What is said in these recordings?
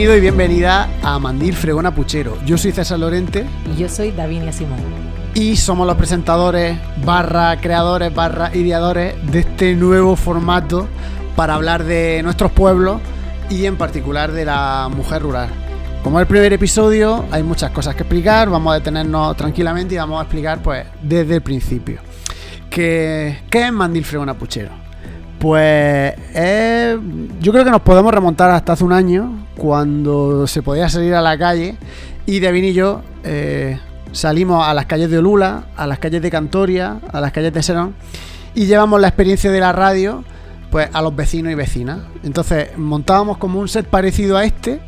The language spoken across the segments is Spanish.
Bienvenido y bienvenida a Mandil Fregona Puchero. Yo soy César Lorente. Y yo soy Davinia Simón. Y somos los presentadores, barra creadores, barra ideadores de este nuevo formato para hablar de nuestros pueblos y en particular de la mujer rural. Como es el primer episodio, hay muchas cosas que explicar, vamos a detenernos tranquilamente y vamos a explicar pues desde el principio. ¿Qué, qué es Mandil Fregona Puchero? Pues yo creo que nos podemos remontar hasta hace un año, cuando se podía salir a la calle y Devin y yo eh, salimos a las calles de Olula, a las calles de Cantoria, a las calles de Serón y llevamos la experiencia de la radio pues a los vecinos y vecinas. Entonces montábamos como un set parecido a este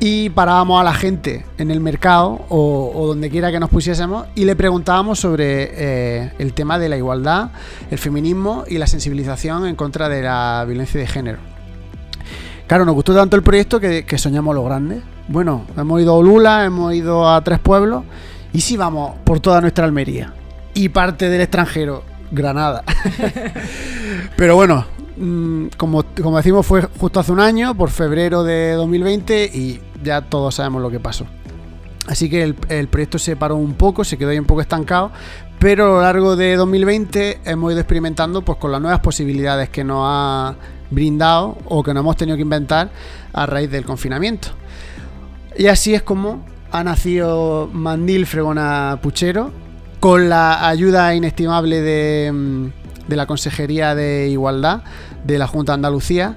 y parábamos a la gente en el mercado o, donde quiera que nos pusiésemos y le preguntábamos sobre eh, el tema de la igualdad, el feminismo y la sensibilización en contra de la violencia de género. Claro, nos gustó tanto el proyecto que, soñamos lo grande. Bueno, hemos ido a Olula, hemos ido a tres pueblos y si vamos por toda nuestra Almería y parte del extranjero, Granada. Pero bueno, como, como decimos, fue justo hace un año, por febrero de 2020, y ya todos sabemos lo que pasó. Así que el, proyecto se paró un poco, se quedó ahí un poco estancado, pero a lo largo de 2020 hemos ido experimentando pues, con las nuevas posibilidades que nos ha brindado o que nos hemos tenido que inventar a raíz del confinamiento. Y así es como ha nacido Mandil Fregona Puchero, con la ayuda inestimable de, mm, de la Consejería de Igualdad de la Junta de Andalucía.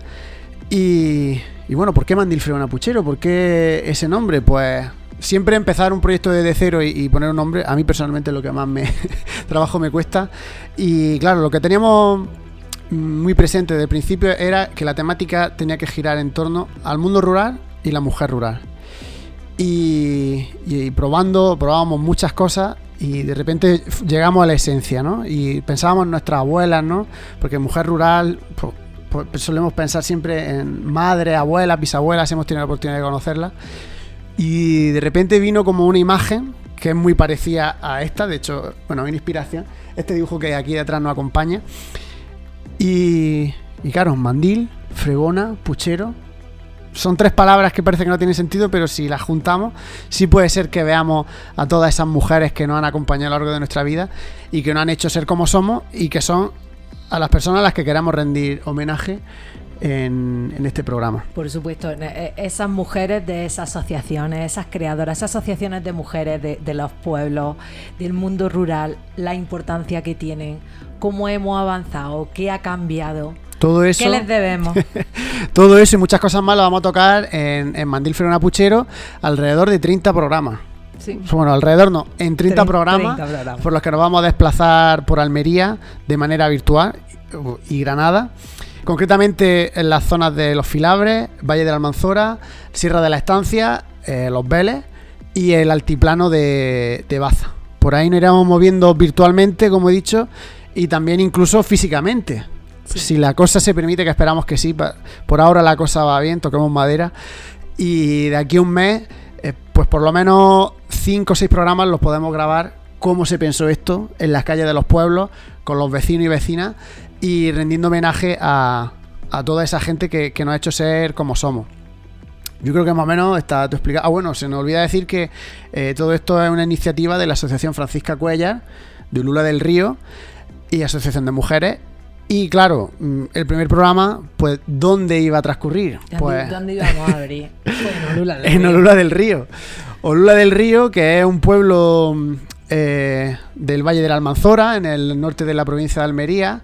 Y, y bueno, ¿por qué Mandil Fregona Puchero? ¿Por qué ese nombre? Pues siempre empezar un proyecto desde cero y, poner un nombre, a mí personalmente es lo que más me trabajo me cuesta. Y claro, lo que teníamos muy presente desde el principio era que la temática tenía que girar en torno al mundo rural y la mujer rural. Y, y, probando, probábamos muchas cosas y de repente llegamos a la esencia, ¿no? Y pensábamos en nuestras abuelas, ¿no? Porque mujer rural, pues, pues, solemos pensar siempre en madre, abuelas, bisabuelas, hemos tenido la oportunidad de conocerlas. Y de repente vino como una imagen que es muy parecida a esta, de hecho, bueno, una inspiración. Este dibujo que aquí detrás nos acompaña. Y, y claro, mandil, fregona, puchero. Son tres palabras que parece que no tienen sentido, pero si las juntamos, sí puede ser que veamos a todas esas mujeres que nos han acompañado a lo largo de nuestra vida y que nos han hecho ser como somos y que son a las personas a las que queramos rendir homenaje en, este programa. Por supuesto, e, e, esas mujeres de esas asociaciones, esas creadoras, esas asociaciones de mujeres de, los pueblos, del mundo rural, la importancia que tienen, cómo hemos avanzado, qué ha cambiado. Todo eso, ¿Qué les debemos? todo eso y muchas cosas más lo vamos a tocar en, en Mandil Frena Puchero, alrededor de 30 programas. Bueno, alrededor no, en 30, programas, por los que nos vamos a desplazar por Almería de manera virtual y Granada. Concretamente en las zonas de Los Filabres, Valle de la Almanzora, Sierra de la Estancia, eh, Los Vélez y el altiplano de, Baza. Por ahí nos iremos moviendo virtualmente, como he dicho, y también incluso físicamente. Si la cosa se permite, que esperamos que sí, por ahora la cosa va bien, toquemos madera. Y de aquí a un mes eh, pues por lo menos cinco o seis programas los podemos grabar cómo se pensó esto en las calles de los pueblos, con los vecinos y vecinas, y rendiendo homenaje a, toda esa gente que, nos ha hecho ser como somos. Yo creo que más o menos está todo explicado. Ah, bueno, se nos olvida decir que eh, todo esto es una iniciativa de la Asociación Francisca Cuellar, de Lula del Río y Asociación de Mujeres y claro, mm, el primer programa, pues, ¿dónde iba a transcurrir? Pues, ¿Dónde íbamos a abrir? Pues en Olula del Río. En Olula del Río. Olula del Río, que es un pueblo mm, eh, del Valle de la Almanzora, en el norte de la provincia de Almería,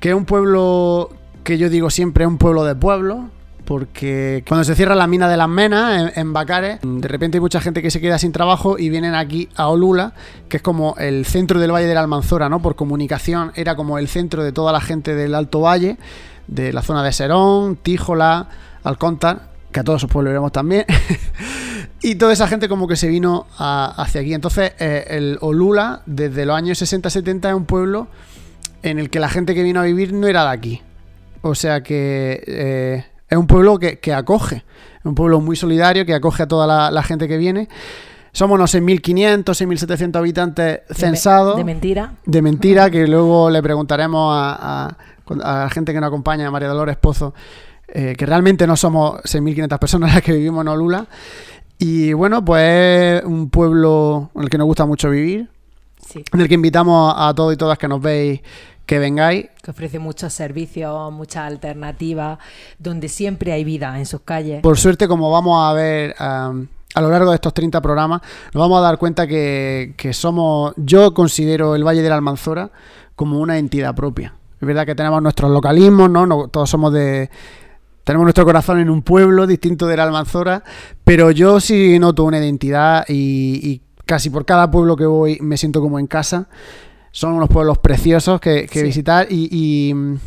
que es un pueblo que yo digo siempre es un pueblo de pueblo, porque cuando se cierra la mina de las Menas en, Bacares, de repente hay mucha gente que se queda sin trabajo y vienen aquí a Olula, que es como el centro del Valle de la Almanzora, ¿no? Por comunicación era como el centro de toda la gente del Alto Valle, de la zona de Serón, Tíjola, Alcóntar, que a todos pueblos iremos también. y toda esa gente como que se vino hacia aquí. Entonces, eh, el Olula, desde los años 60-70, es un pueblo en el que la gente que vino a vivir no era de aquí. O sea que eh, es un pueblo que, acoge, es un pueblo muy solidario que acoge a toda la, gente que viene. Somos unos 6.500, 6.700 habitantes censados. De, mentira. De mentira, que luego le preguntaremos a, la gente que nos acompaña, a María Dolores Pozo, eh, que realmente no somos 6.500 personas las que vivimos en Olula. Y bueno, pues es un pueblo en el que nos gusta mucho vivir, en el que invitamos a todos y todas que nos veis que vengáis. Que ofrece muchos servicios, muchas alternativas, donde siempre hay vida en sus calles. Por suerte, como vamos a ver a lo largo de estos 30 programas, nos vamos a dar cuenta que, que somos, yo considero el Valle de la Almanzora como una entidad propia. Es verdad que tenemos nuestros localismos, ¿no? no todos somos de, tenemos nuestro corazón en un pueblo distinto de la Almanzora, pero yo sí noto una identidad y, casi por cada pueblo que voy me siento como en casa. Son unos pueblos preciosos que, visitar y, en,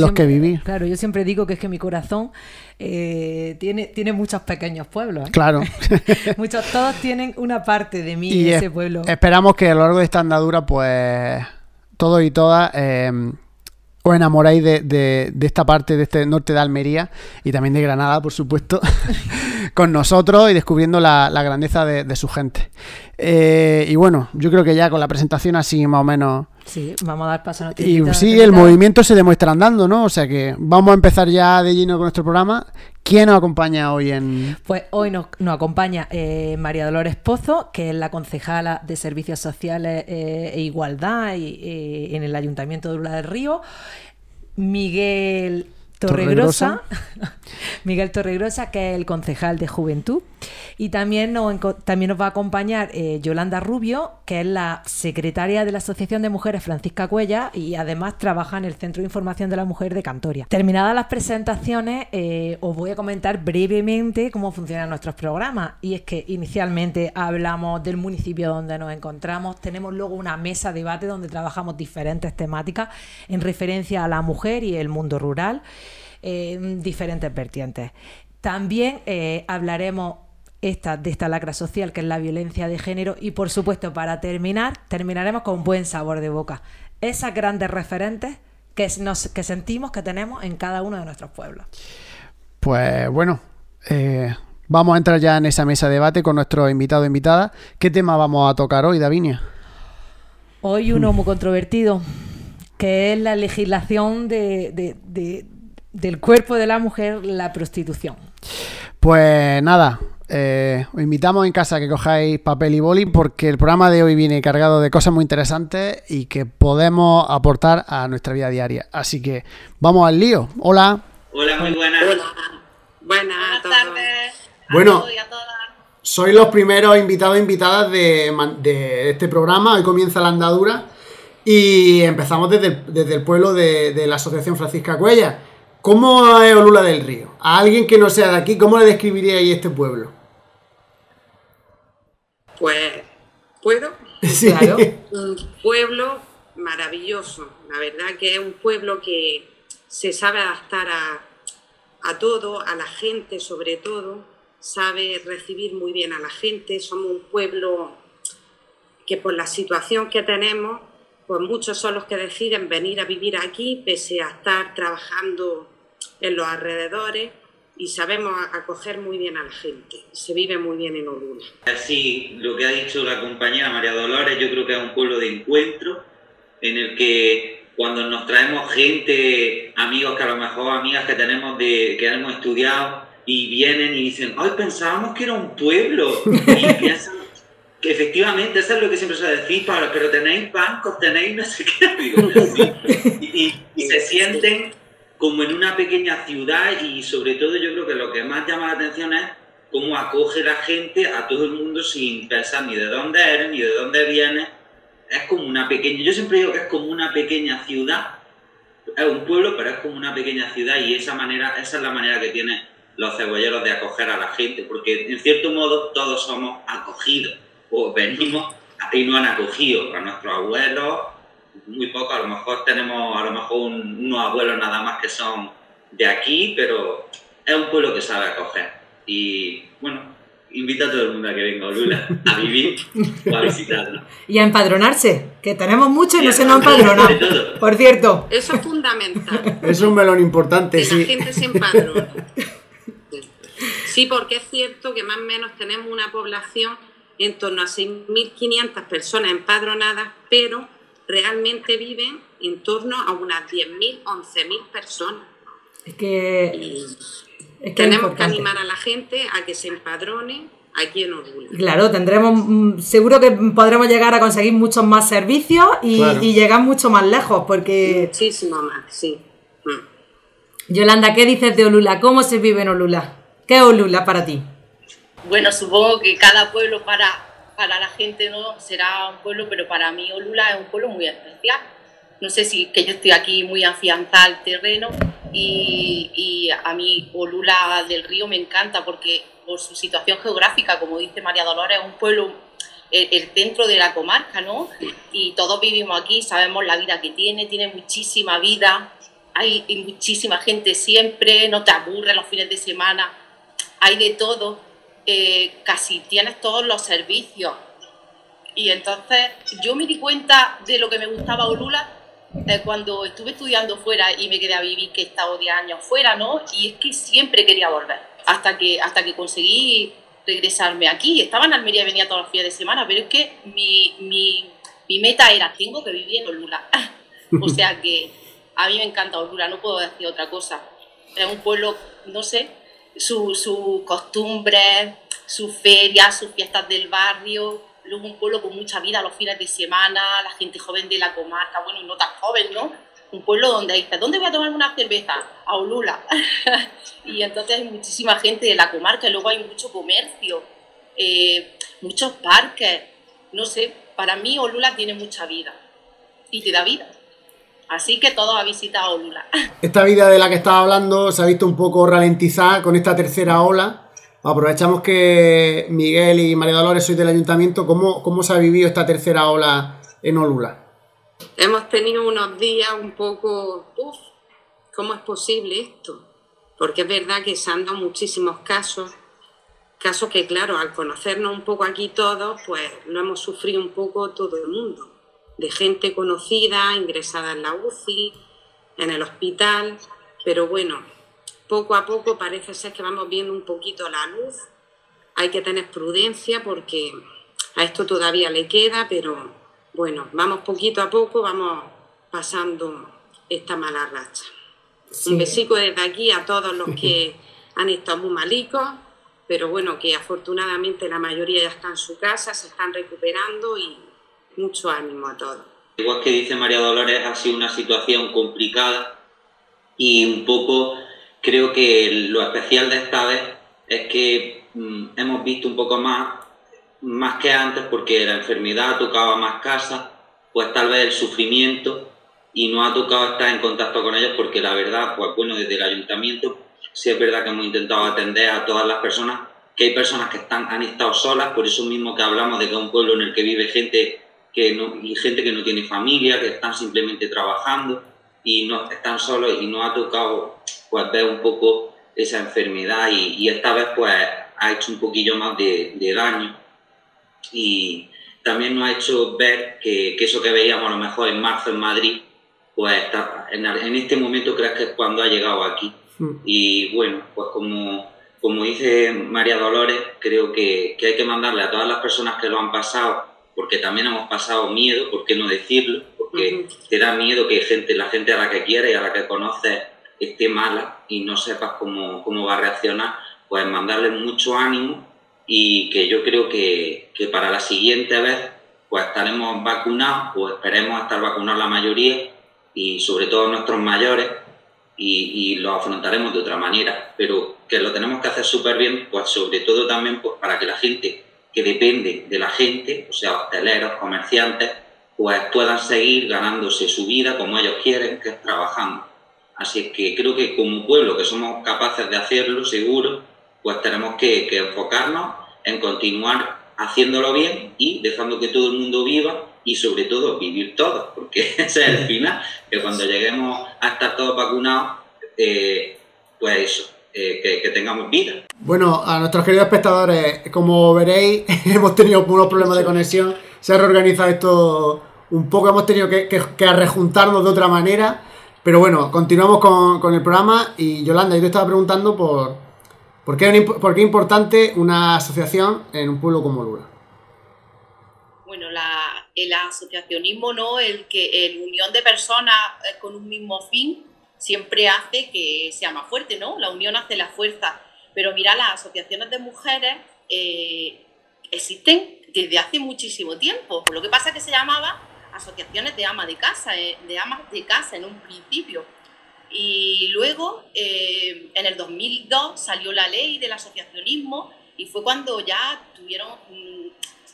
los que vivir. Claro, yo siempre digo que es que mi corazón eh, tiene, tiene muchos pequeños pueblos. ¿eh? Claro. muchos, todos tienen una parte de mí y ese pueblo. Esperamos que a lo largo de esta andadura, pues todos y todas eh, os enamoráis de, de, esta parte de este norte de Almería y también de Granada, por supuesto, con nosotros y descubriendo la, grandeza de, su gente. Eh, y bueno, yo creo que ya con la presentación así más o menos Sí, vamos a dar paso a Y sí, el movimiento se demuestra andando, ¿no? O sea que vamos a empezar ya de lleno con nuestro programa. ¿Quién nos acompaña hoy en...? Pues hoy nos, acompaña eh, María Dolores Pozo, que es la concejala de Servicios Sociales eh, e Igualdad y, en el Ayuntamiento de Ula del Río. Miguel Torregrosa, Miguel Torregrosa, que es el concejal de Juventud. Y también nos, va a acompañar eh, Yolanda Rubio, que es la secretaria de la Asociación de Mujeres Francisca Cuella y además trabaja en el Centro de Información de la Mujer de Cantoria. Terminadas las presentaciones, eh, os voy a comentar brevemente cómo funcionan nuestros programas. Y es que inicialmente hablamos del municipio donde nos encontramos, tenemos luego una mesa de debate donde trabajamos diferentes temáticas en referencia a la mujer y el mundo rural. Eh, diferentes vertientes. También eh, hablaremos esta, de esta lacra social que es la violencia de género y por supuesto para terminar terminaremos con buen sabor de boca. Esas grandes referentes que, nos, que sentimos que tenemos en cada uno de nuestros pueblos. Pues bueno, eh, vamos a entrar ya en esa mesa de debate con nuestro invitado o invitada. ¿Qué tema vamos a tocar hoy, Davinia? Hoy uno muy controvertido, que es la legislación de, del cuerpo de la mujer la prostitución. Pues nada, eh, os invitamos en casa a que cojáis papel y boli porque el programa de hoy viene cargado de cosas muy interesantes y que podemos aportar a nuestra vida diaria. Así que vamos al lío. Hola. Hola, muy buenas. Buenas, tardes. Bueno, soy los primeros invitados e invitadas de, de, este programa. Hoy comienza la andadura y empezamos desde, desde el pueblo de, de la Asociación Francisca Cuella ¿Cómo es Olula del Río? A alguien que no sea de aquí, ¿cómo le describiríais este pueblo? Pues, ¿puedo? Sí. Claro. Un pueblo maravilloso. La verdad que es un pueblo que se sabe adaptar a, a todo, a la gente sobre todo, sabe recibir muy bien a la gente. Somos un pueblo que por la situación que tenemos, pues muchos son los que deciden venir a vivir aquí, pese a estar trabajando en los alrededores y sabemos acoger muy bien a la gente. Se vive muy bien en Oruna. Sí, lo que ha dicho la compañera María Dolores, yo creo que es un pueblo de encuentro en el que cuando nos traemos gente, amigos que a lo mejor amigas que tenemos de que hemos estudiado y vienen y dicen, ay, pensábamos que era un pueblo y piensan que efectivamente eso es lo que siempre se decir, pero tenéis bancos, tenéis no sé qué, digo, y, y se sienten como en una pequeña ciudad y sobre todo yo creo que lo que más llama la atención es cómo acoge la gente a todo el mundo sin pensar ni de dónde eres ni de dónde vienes. Es como una pequeña, yo siempre digo que es como una pequeña ciudad, es un pueblo, pero es como una pequeña ciudad y esa manera, esa es la manera que tienen los cebolleros de acoger a la gente, porque en cierto modo todos somos acogidos o venimos y nos han acogido a nuestros abuelos, muy poco, a lo mejor tenemos a lo mejor unos abuelos nada más que son de aquí, pero es un pueblo que sabe acoger. Y bueno, invita a todo el mundo a que venga a Lula a vivir o a visitarlo. Y a empadronarse, que tenemos mucho y, no se nos empadrona. Por cierto. Eso es fundamental. Es un melón importante, que sí. la gente se empadrona. Sí, porque es cierto que más o menos tenemos una población en torno a 6.500 personas empadronadas, pero realmente viven en torno a unas 10.000, 11.000 personas. Es que... tenemos que animar a la gente a que se empadrone aquí en Orgullo. Claro, tendremos, mm, seguro que podremos llegar a conseguir muchos más servicios y, llegar mucho más lejos, porque... Muchísimo más, sí. Mm. Yolanda, ¿qué dices de Olula? ¿Cómo se vive en Olula? ¿Qué es Olula para ti? Bueno, supongo que cada pueblo para, para la gente no será un pueblo, pero para mí Olula es un pueblo muy especial. No sé si que yo estoy aquí muy afianzada al terreno y, y a mí Olula del Río me encanta porque por su situación geográfica, como dice María Dolores, es un pueblo, el, centro de la comarca, ¿no? Y todos vivimos aquí, sabemos la vida que tiene, tiene muchísima vida, hay muchísima gente siempre, no te aburre los fines de semana, hay de todo, eh, casi tienes todos los servicios. Y entonces yo me di cuenta de lo que me gustaba Olula eh, cuando estuve estudiando fuera y me quedé a vivir, que he estado 10 años fuera, ¿no? Y es que siempre quería volver hasta que, hasta que conseguí regresarme aquí. Estaba en Almería venía todos los fines de semana, pero es que mi, mi, mi meta era, tengo que vivir en Olula. o sea que a mí me encanta Olula, no puedo decir otra cosa. Es un pueblo, no sé, sus su costumbres, sus ferias, sus fiestas del barrio, luego un pueblo con mucha vida los fines de semana, la gente joven de la comarca, bueno, y no tan joven, ¿no? un pueblo donde dices, ¿dónde voy a tomar una cerveza? A Olula. y entonces hay muchísima gente de la comarca, luego hay mucho comercio, eh, muchos parques, no sé, para mí Olula tiene mucha vida y te da vida. Así que todos a visitar Olula. Esta vida de la que estaba hablando se ha visto un poco ralentizada con esta tercera ola. Aprovechamos que Miguel y María Dolores sois del ayuntamiento. ¿Cómo, cómo se ha vivido esta tercera ola en Olula? Hemos tenido unos días un poco, uff, ¿cómo es posible esto? Porque es verdad que se han dado muchísimos casos, casos que claro, al conocernos un poco aquí todos, pues lo hemos sufrido un poco todo el mundo, de gente conocida, ingresada en la UCI, en el hospital, pero bueno, poco a poco parece ser que vamos viendo un poquito la luz, hay que tener prudencia porque a esto todavía le queda, pero bueno, vamos poquito a poco, vamos pasando esta mala racha. Un besico desde aquí a todos los que han estado muy malicos, pero bueno, que afortunadamente la mayoría ya está en su casa, se están recuperando y mucho ánimo a todos. Igual que dice María Dolores, ha sido una situación complicada y un poco creo que lo especial de esta vez es que mm, hemos visto un poco más más que antes porque la enfermedad tocaba más casas, pues tal vez el sufrimiento y no ha tocado estar en contacto con ellos porque la verdad, pues bueno, desde el ayuntamiento sí es verdad que hemos intentado atender a todas las personas, que hay personas que están, han estado solas, por eso mismo que hablamos de que es un pueblo en el que vive gente que no, y gente que no tiene familia, que están simplemente trabajando y no están solos y no ha tocado pues ver un poco esa enfermedad y, esta vez pues ha hecho un poquillo más de, de daño y también nos ha hecho ver que, que, eso que veíamos a lo mejor en marzo en Madrid, pues está, en, en, este momento creo que es cuando ha llegado aquí. Hmm. Y bueno, pues como, como dice María Dolores, creo que, que, hay que mandarle a todas las personas que lo han pasado, porque también hemos pasado miedo, ¿por qué no decirlo? Porque te da miedo que gente, la gente a la que quieres y a la que conoces esté mala y no sepas cómo, cómo va a reaccionar, pues mandarle mucho ánimo y que yo creo que, que para la siguiente vez pues estaremos vacunados o esperemos estar vacunados la mayoría y sobre todo nuestros mayores y, y lo afrontaremos de otra manera, pero que lo tenemos que hacer súper bien, pues sobre todo también pues, para que la gente que depende de la gente, o sea, hosteleros, comerciantes, pues puedan seguir ganándose su vida como ellos quieren, que es trabajando. Así que creo que como pueblo que somos capaces de hacerlo, seguro, pues tenemos que, enfocarnos en continuar haciéndolo bien y dejando que todo el mundo viva y sobre todo vivir todos, porque ese es el final, que cuando lleguemos a estar todos vacunados, eh, pues eso, eh, que, tengamos vida. Bueno, a nuestros queridos espectadores, como veréis, hemos tenido unos problemas de conexión, se ha reorganizado esto un poco, hemos tenido que, que, rejuntarnos de otra manera, pero bueno, continuamos con, con el programa y Yolanda, yo te estaba preguntando por, ¿Por qué, es importante una asociación en un pueblo como Lula? Bueno, el asociacionismo, ¿no? El que el unión de personas eh, con un mismo fin siempre hace que sea más fuerte, ¿no? La unión hace la fuerza. Pero mira, las asociaciones de mujeres eh, existen desde hace muchísimo tiempo. Lo que pasa es que se llamaba asociaciones de amas de casa, eh, de amas de casa en un principio. Y luego, eh, en el 2002, salió la ley del asociacionismo y fue cuando ya tuvieron, mm,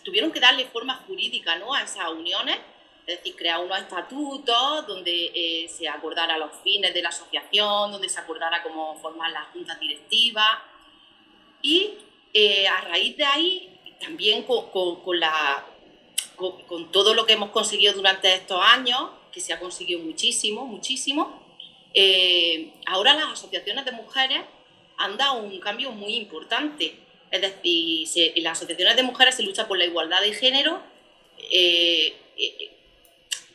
tuvieron que darle forma jurídica ¿no? a esas uniones, es decir, crear unos estatutos donde eh, se acordara los fines de la asociación, donde se acordara cómo formar las juntas directivas. Y a raíz de ahí, también con, con, la, con todo lo que hemos conseguido durante estos años, que se ha conseguido muchísimo, muchísimo, eh, ahora las asociaciones de mujeres han dado un cambio muy importante. Es decir, las asociaciones de mujeres se lucha por la igualdad de género, eh, eh,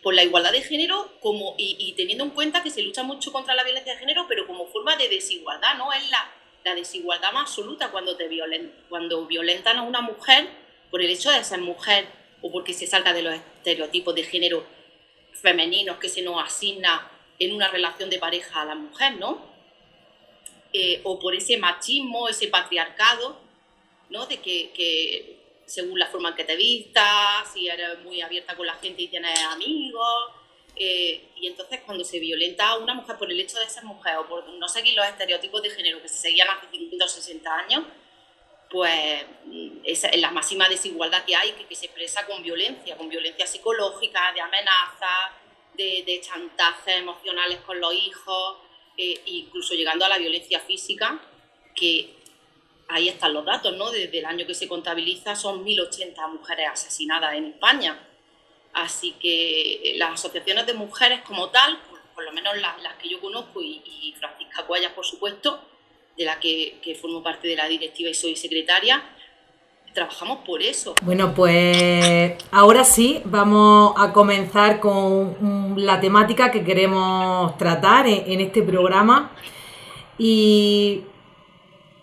por la igualdad de género como, y, teniendo en cuenta que se lucha mucho contra la violencia de género, pero como forma de desigualdad, ¿no? Es la, la desigualdad más absoluta cuando, te cuando violentan a una mujer por el hecho de ser mujer o porque se salta de los estereotipos de género femeninos que se nos asigna en una relación de pareja a la mujer, ¿no? Eh, o por ese machismo, ese patriarcado, ¿no? De que, según la forma en que te vistas, si eres muy abierta con la gente y tienes amigos, eh, y entonces cuando se violenta a una mujer por el hecho de ser mujer o por no seguir los estereotipos de género que se seguían hace 50 o 60 años, pues es, la máxima desigualdad que hay, que, se expresa con violencia, con violencia psicológica, de amenazas, de, chantajes emocionales con los hijos, eh, incluso llegando a la violencia física, que ahí están los datos, ¿no? Desde el año que se contabiliza son 1.080 mujeres asesinadas en España. Así que eh, las asociaciones de mujeres como tal, por, lo menos las, que yo conozco y, Francisca Cuellas, por supuesto, de la que, que formo parte de la directiva y soy secretaria, trabajamos por eso. Bueno, pues ahora sí, vamos a comenzar con la temática que queremos tratar en, este programa. Y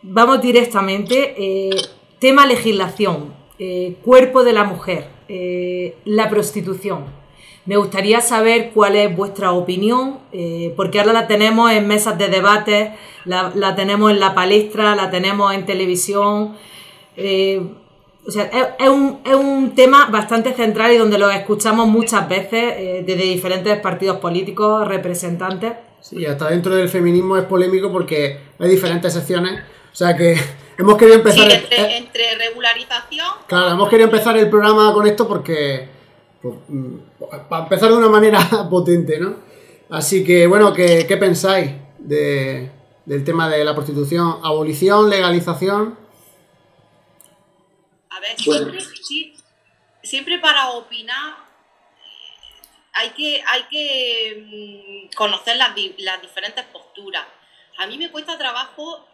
vamos directamente, eh, tema legislación, eh, cuerpo de la mujer, eh, la prostitución. Me gustaría saber cuál es vuestra opinión, porque ahora la tenemos en mesas de debate, la, tenemos en la palestra, la tenemos en televisión. O sea, es, un, es, un, tema bastante central y donde lo escuchamos muchas veces desde diferentes partidos políticos, representantes. Sí, hasta dentro del feminismo es polémico porque hay diferentes secciones. O sea que hemos querido empezar. Sí, entre, regularización. Claro, hemos querido empezar el programa con esto porque. Pues, mm, para empezar de una manera potente, ¿no? Así que, bueno, ¿qué, qué pensáis de, del tema de la prostitución? ¿Abolición, legalización? siempre, para opinar eh, hay que, hay que mm, conocer las, diferentes posturas. A mí me cuesta trabajo, eh,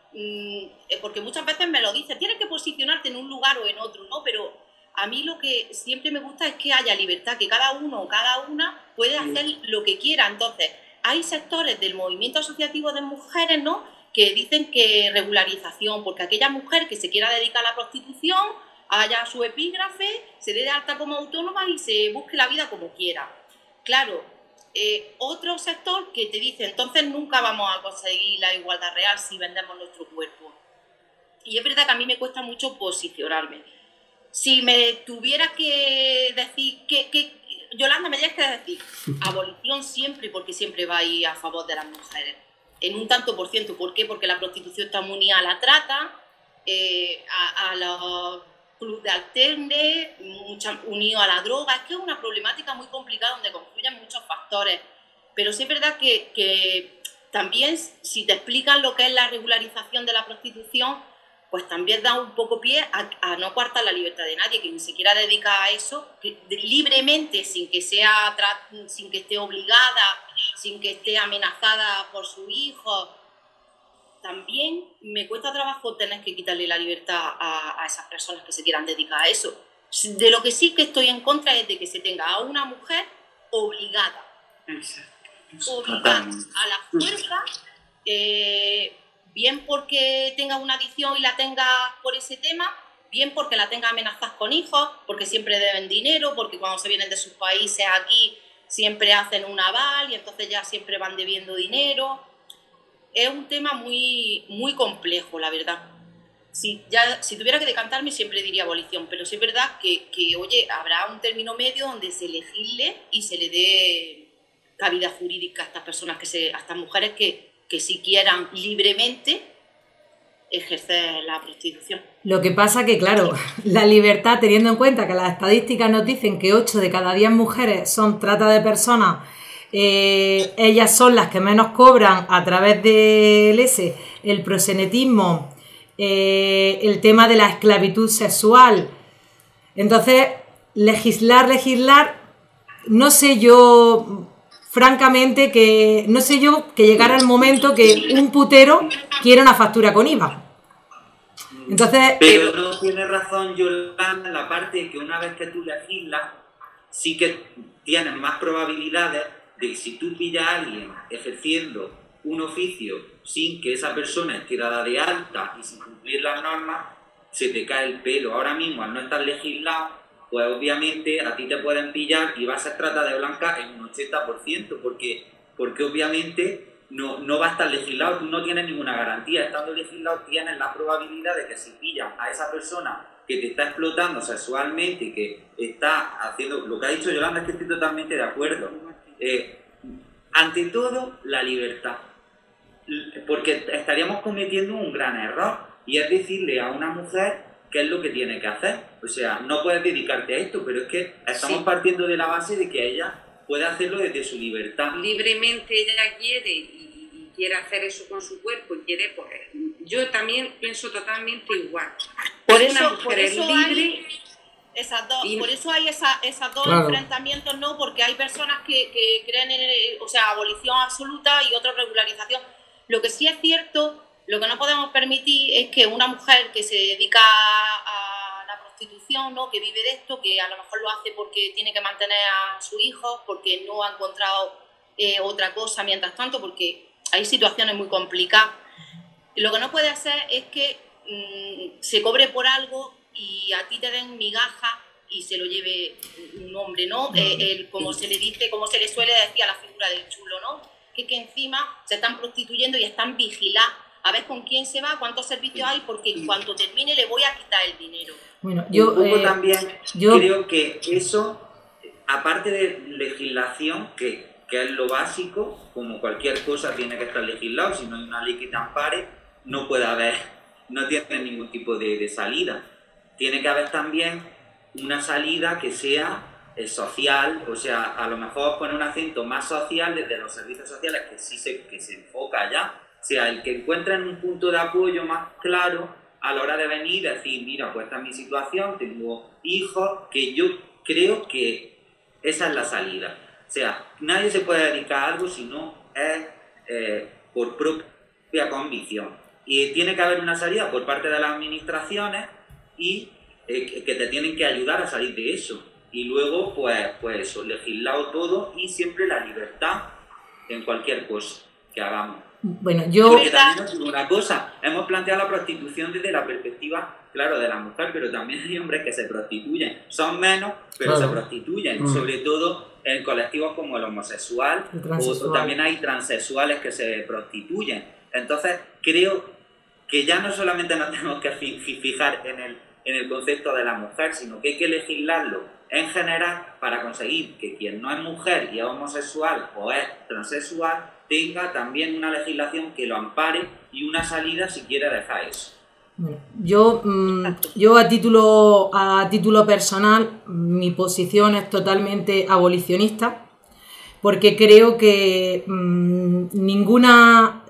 porque muchas veces me lo dicen, tienes que posicionarte en un lugar o en otro, ¿no? Pero a mí lo que siempre me gusta es que haya libertad, que cada uno o cada una puede hacer lo que quiera. Entonces, hay sectores del movimiento asociativo de mujeres, ¿no? Que dicen que regularización, porque aquella mujer que se quiera dedicar a la prostitución haya su epígrafe, se dé de alta como autónoma y se busque la vida como quiera. Claro, eh, otro sector que te dice, entonces nunca vamos a conseguir la igualdad real si vendemos nuestro cuerpo. Y es verdad que a mí me cuesta mucho posicionarme. Si me tuviera que decir que, Yolanda, me tienes que decir abolición siempre, porque siempre va a ir a favor de las mujeres. En un tanto por ciento. ¿Por qué? Porque la prostitución está unida a la trata, eh, a, a los club de alterne, unido a la droga. Es que es una problemática muy complicada donde confluyen muchos factores. Pero sí es verdad que, también si te explican lo que es la regularización de la prostitución, pues también da un poco pie a, no coartar la libertad de nadie, que ni siquiera dedica a eso, libremente, sin que, sea, sin que esté obligada, sin que esté amenazada por su hijo, también me cuesta trabajo tener que quitarle la libertad a, esas personas que se quieran dedicar a eso. De lo que sí que estoy en contra es de que se tenga a una mujer obligada. Obligada a la fuerza, eh, bien porque tenga una adicción y la tenga por ese tema, bien porque la tenga amenazas con hijos, porque siempre deben dinero, porque cuando se vienen de sus países aquí siempre hacen un aval y entonces ya siempre van debiendo dinero. Es un tema muy, muy complejo, la verdad. Si, ya, si tuviera que decantarme, siempre diría abolición, pero sí es verdad que, que, oye, habrá un término medio donde se legisle y se le dé cabida jurídica a estas personas, que se, a estas mujeres que, que si quieran libremente ejercer la prostitución. Lo que pasa que, claro, la libertad, teniendo en cuenta que las estadísticas nos dicen que 8 de cada 10 mujeres son trata de personas, eh, ellas son las que menos cobran a través del ese, el prosenetismo, eh, el tema de la esclavitud sexual. Entonces, legislar, legislar, no sé yo, francamente, que no sé yo que llegara el momento que un putero quiera una factura con IVA. Entonces, Pero no tiene razón Yolanda en la parte de que una vez que tú legislas, sí que tienes más probabilidades de si tú pillas a alguien ejerciendo un oficio sin que esa persona esté dada de alta y sin cumplir las normas, se te cae el pelo. Ahora mismo, al no estar legislado, pues obviamente a ti te pueden pillar y vas a ser trata de blanca en un 80%, porque, porque obviamente no, no va a estar legislado, tú no tienes ninguna garantía. Estando legislado tienes la probabilidad de que si pillan a esa persona que te está explotando sexualmente, que está haciendo lo que ha dicho Yolanda, es que estoy totalmente de acuerdo. Eh, ante todo, la libertad. Porque estaríamos cometiendo un gran error y es decirle a una mujer qué es lo que tiene que hacer. O sea, no puedes dedicarte a esto, pero es que estamos Sí. partiendo de la base de que ella puede hacerlo desde su libertad. libremente ella quiere y, y quiere hacer eso con su cuerpo y quiere, pues, yo también pienso totalmente igual. Por Una eso, mujer por es eso libre hay esas dos, y- por eso hay esa, esas dos Claro. enfrentamientos, ¿no? Porque hay personas que, que creen en, o sea, abolición absoluta y otros regularización. Lo que sí es cierto, lo que no podemos permitir es que una mujer que se dedica a la prostitución, ¿no? Que vive de esto, que a lo mejor lo hace porque tiene que mantener a su hijo, porque no ha encontrado eh, otra cosa mientras tanto, porque hay situaciones muy complicadas. Lo que no puede hacer es que mm, se cobre por algo y a ti te den migaja y se lo lleve un hombre, ¿no? Eh, el- como se le dice, como se le suele decir a la figura del chulo, ¿no? Que, que encima se están prostituyendo y están vigilados a ver con quién se va, cuántos servicios hay, porque en cuanto termine le voy a quitar el dinero. bueno, un yo, poco eh, también yo- creo que eso, aparte de legislación, que, que es lo básico, como cualquier cosa tiene que estar legislado, si no hay una ley que te ampare, no puede haber, no tiene ningún tipo de, de salida. Tiene que haber también una salida que sea eh, social, o sea, a lo mejor poner un acento más social desde los servicios sociales que sí se, que se enfoca ya, o sea, el que encuentren un punto de apoyo más claro a la hora de venir y decir, mira, pues esta es mi situación, tengo hijos, que yo creo que esa es la salida. O sea, nadie se puede dedicar a algo si no es eh, por propia convicción. Y tiene que haber una salida por parte de las administraciones y eh, que- te tienen que ayudar a salir de eso. Y luego, pues, pues eso, legislado todo y siempre la libertad en cualquier cosa que hagamos. bueno, yo, Porque también una cosa, hemos planteado la prostitución desde la perspectiva, claro, de la mujer, pero también hay hombres que se prostituyen. Son menos, pero Claro. se prostituyen, Mm. sobre todo en colectivos como el homosexual, El o, también hay transexuales que se prostituyen. Entonces, creo que ya no solamente nos tenemos que fi- fi- fijar en el, en el concepto de la mujer, sino que hay que legislarlo en general para conseguir que quien no es mujer y es homosexual o es transexual tenga también una legislación que lo ampare y una salida si quiere dejar eso. Yo, mm, yo a título a título personal, mi posición es totalmente abolicionista, porque creo que mm, ninguna,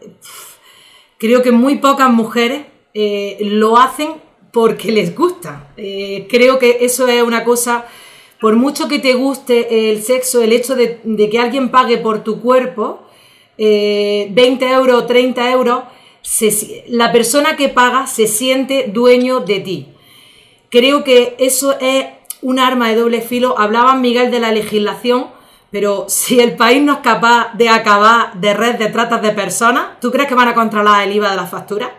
creo que muy pocas mujeres eh, lo hacen porque les gusta. Eh, creo que eso es una cosa, por mucho que te guste el sexo, el hecho de, que alguien pague por tu cuerpo, eh, 20 euros, 30 euros, la persona que paga se siente dueño de ti. Creo que eso es un arma de doble filo. Hablaba Miguel de la legislación, pero si el país no es capaz de acabar de red de tratas de personas, ¿tú crees que van a controlar el IVA de las facturas?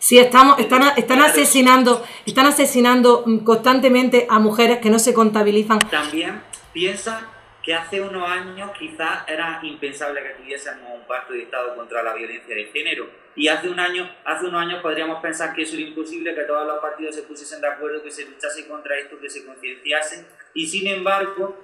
Si estamos, están, están asesinando, están asesinando mm, constantemente a mujeres que no se contabilizan. También piensa que hace unos años quizás era impensable que tuviésemos un pacto de Estado contra la violencia de género. Y hace, un año, hace unos años podríamos pensar que eso era imposible, que todos los partidos se pusiesen de acuerdo, que se luchase contra esto, que se concienciasen. Y sin embargo,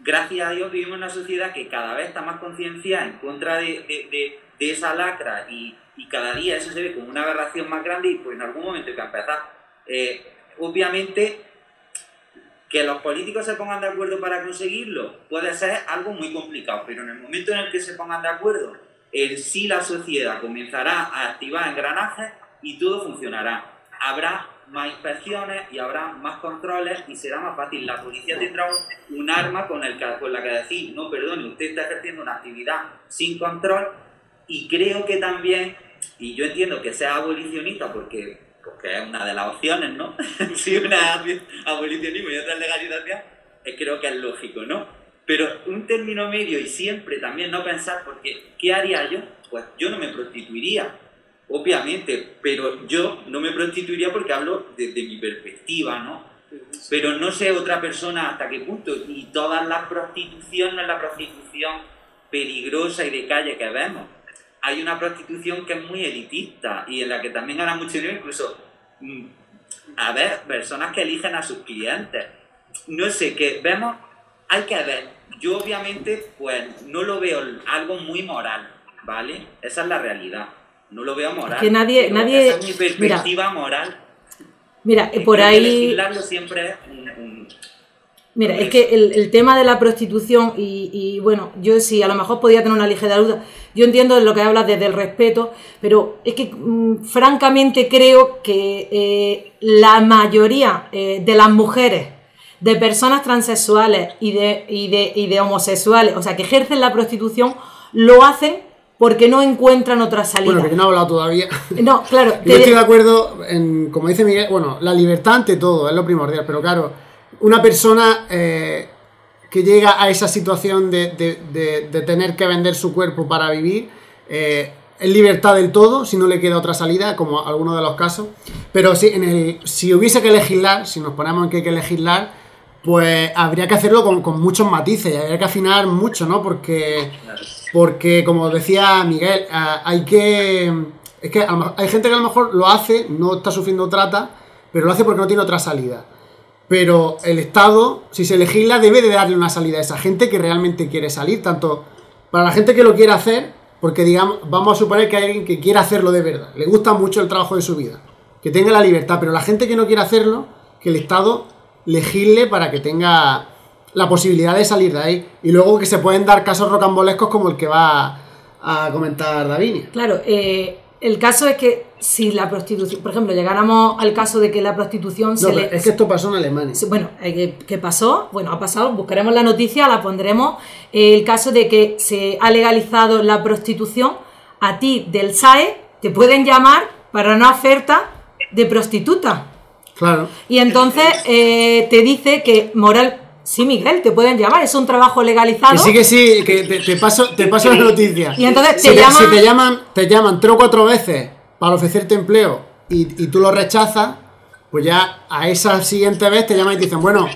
gracias a Dios vivimos en una sociedad que cada vez está más concienciada en contra de, de, de, esa lacra y, y, cada día eso se ve como una aberración más grande y pues en algún momento hay que empezar. Eh, obviamente que los políticos se pongan de acuerdo para conseguirlo puede ser algo muy complicado, pero en el momento en el que se pongan de acuerdo, en sí la sociedad comenzará a activar engranajes y todo funcionará. Habrá más inspecciones y habrá más controles y será más fácil. La policía tendrá un, arma con, el, con la que decir, no, perdone, usted está ejerciendo una actividad sin control y creo que también, y yo entiendo que sea abolicionista porque, porque es una de las opciones, ¿no? si una abolicionismo y otra legalización, creo que es lógico, ¿no? Pero un término medio y siempre también no pensar, porque ¿qué haría yo? Pues yo no me prostituiría obviamente, pero yo no me prostituiría porque hablo desde mi perspectiva, ¿no? Pero no sé otra persona hasta qué punto. Y toda la prostitución no es la prostitución peligrosa y de calle que vemos. Hay una prostitución que es muy elitista y en la que también gana mucho dinero, incluso mm, a ver, personas que eligen a sus clientes. No sé, que vemos, hay que ver. Yo obviamente, pues no lo veo algo muy moral, ¿vale? Esa es la realidad no lo veo moral. Que nadie, nadie. Esa es mi perspectiva moral. Mira, por ahí. siempre es un, Mira, es que el, el, tema de la prostitución, y, y, bueno, yo sí, a lo mejor podía tener una ligera duda. Yo entiendo de lo que hablas desde el respeto, pero es que mm, francamente creo que eh, la mayoría eh, de las mujeres, de personas transexuales y de, y, de, y de homosexuales, o sea, que ejercen la prostitución, lo hacen porque no encuentran otra salida. Bueno, que no he hablado todavía. No, claro. Yo estoy de acuerdo en, como dice Miguel, bueno, la libertad ante todo, es lo primordial, pero claro, una persona eh, que llega a esa situación de, tener que vender su cuerpo para vivir, eh, es libertad del todo, si no le queda otra salida, como algunos de los casos. Pero si, en el, si hubiese que legislar, si nos ponemos en que hay que legislar, pues habría que hacerlo con, con muchos matices, habría que afinar mucho, ¿no? Porque porque, como decía Miguel, hay que. Es que hay gente que a lo mejor lo hace, no está sufriendo trata, pero lo hace porque no tiene otra salida. Pero el Estado, si se legisla, debe de darle una salida a esa gente que realmente quiere salir, tanto para la gente que lo quiere hacer, porque digamos, vamos a suponer que hay alguien que quiere hacerlo de verdad, le gusta mucho el trabajo de su vida, que tenga la libertad, pero la gente que no quiere hacerlo, que el Estado legisle para que tenga la posibilidad de salir de ahí. Y luego que se pueden dar casos rocambolescos como el que va a comentar David. Claro, eh, el caso es que si la prostitución, por ejemplo, llegáramos al caso de que la prostitución se le... Es que esto pasó en Alemania. Bueno, eh, ¿qué pasó? Bueno, ha pasado, buscaremos la noticia, la pondremos. el caso de que se ha legalizado la prostitución, a ti del SAE te pueden llamar para una oferta de prostituta. Claro. Y entonces eh, te dice que moral, Sí, Miguel, te pueden llamar, es un trabajo legalizado. Que sí, que sí, que te, paso, te paso la noticia. Y entonces te, si llaman... si te llaman, te llaman tres o cuatro veces para ofrecerte empleo y, tú lo rechazas, pues ya a esa siguiente vez te llaman y te dicen, bueno,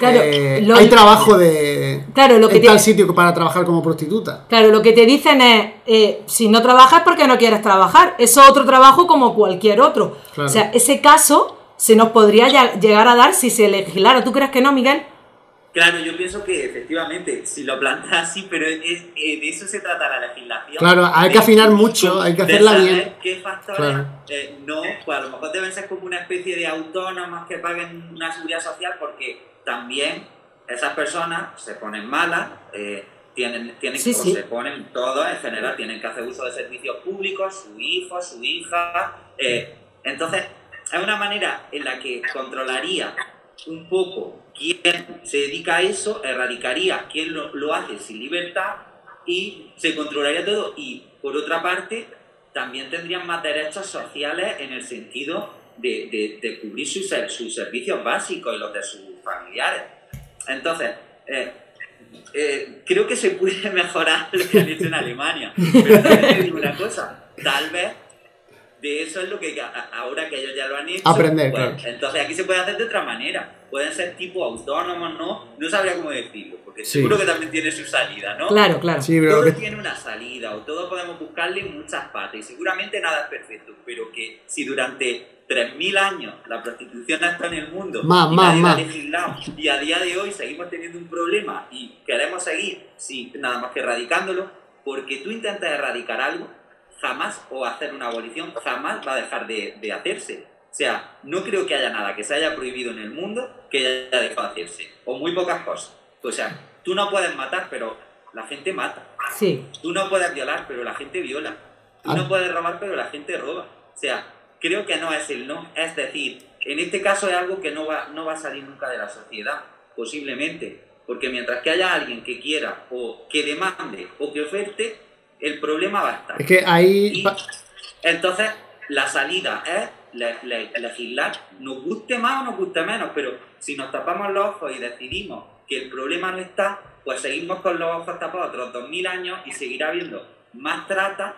eh, hay trabajo de claro, lo que en tal sitio para trabajar como prostituta. Claro, lo que te dicen es, eh, si no trabajas porque no quieres trabajar, eso es otro trabajo como cualquier otro. O sea, ese caso se nos podría llegar a dar si se legislara. ¿Tú crees que no, Miguel? Claro, yo pienso que efectivamente, si lo plantas así, pero es, eh, de eso se trata la legislación. Claro, hay que afinar mucho, hay que hacerla bien. ¿Qué factores eh, no? Pues a lo mejor deben ser como una especie de autónomas que paguen una seguridad social, porque también esas personas se ponen malas, eh, tienen, tienen o se ponen todos en general, tienen que hacer uso de servicios públicos, su hijo, su hija. entonces, es una manera en la que controlaría un poco quién se dedica a eso, erradicaría quién lo, hace sin libertad y se controlaría todo. Y por otra parte, también tendrían más derechos sociales en el sentido de, cubrir sus, sus, servicios básicos y los de sus familiares. Entonces, eh, eh, creo que se puede mejorar lo que han en Alemania. Pero te digo una cosa, tal vez de eso es lo que ahora que ellos ya lo han hecho, aprender. Pues, entonces aquí se puede hacer de otra manera pueden ser tipo autónomos, ¿no? No sabría cómo decirlo, porque seguro que también tiene su salida, ¿no? Claro, claro. Sí, todo tiene una salida, o todos podemos buscarle muchas patas, y seguramente nada es perfecto, pero que si durante 3.000 años la prostitución está en el mundo más, y más, más. legislado, y a día de hoy seguimos teniendo un problema y queremos seguir sin nada más que erradicándolo, porque tú intentas erradicar algo, jamás, o hacer una abolición, jamás va a dejar de, de hacerse o sea, no creo que haya nada que se haya prohibido en el mundo que haya dejado de hacerse. O muy pocas cosas. O sea, tú no puedes matar, pero la gente mata. Sí. Tú no puedes violar, pero la gente viola. Tú no ah. puedes robar, pero la gente roba. O sea, creo que no es el no. Es decir, en este caso es algo que no va, no va a salir nunca de la sociedad, posiblemente. Porque mientras que haya alguien que quiera o que demande o que oferte, el problema va a estar. Es que ahí... entonces, la salida es legislar, nos guste más o nos guste menos, pero si nos tapamos los ojos y decidimos que el problema no está, pues seguimos con los ojos tapados otros 2000 años y seguirá habiendo más trata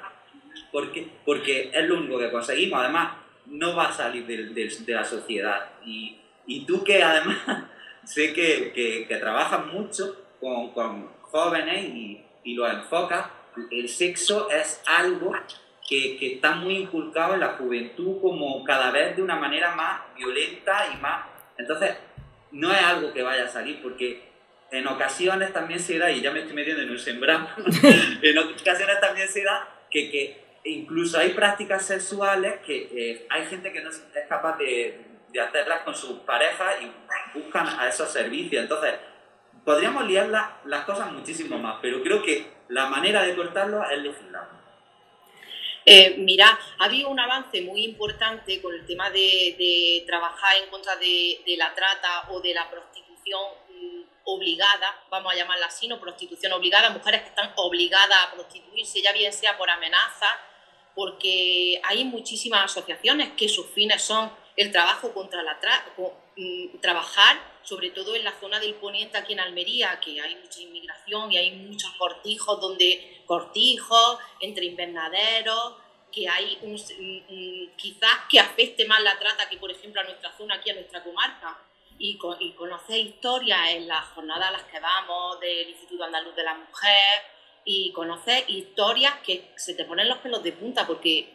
porque, porque es lo único que conseguimos. Además, no va a salir de, de, la sociedad. Y, y, tú que además sé que, que, que trabajas mucho con, con jóvenes y, y lo enfocas, el sexo es algo que, que está muy inculcado en la juventud como cada vez de una manera más violenta y más... Entonces, no es algo que vaya a salir porque en ocasiones también se da, y ya me estoy metiendo en un sembrado, en ocasiones también se da que, que incluso hay prácticas sexuales que eh, hay gente que no es capaz de, de, hacerlas con sus parejas y buscan a esos servicios. Entonces, podríamos liar las cosas muchísimo más, pero creo que la manera de cortarlo es legislar. Eh, mira, ha habido un avance muy importante con el tema de, trabajar en contra de, la trata o de la prostitución mm, obligada, vamos a llamarla así, no prostitución obligada, mujeres que están obligadas a prostituirse, ya bien sea por amenaza, porque hay muchísimas asociaciones que sus fines son el trabajo contra la trata, mm, trabajar sobre todo en la zona del poniente aquí en Almería, que hay mucha inmigración y hay muchos cortijos donde cortijos entre invernaderos, que hay un, quizás que afecte más la trata que por ejemplo a nuestra zona aquí a nuestra comarca. Y, y conocer historias en las jornadas a las que vamos del Instituto Andaluz de la Mujer y conocer historias que se te ponen los pelos de punta porque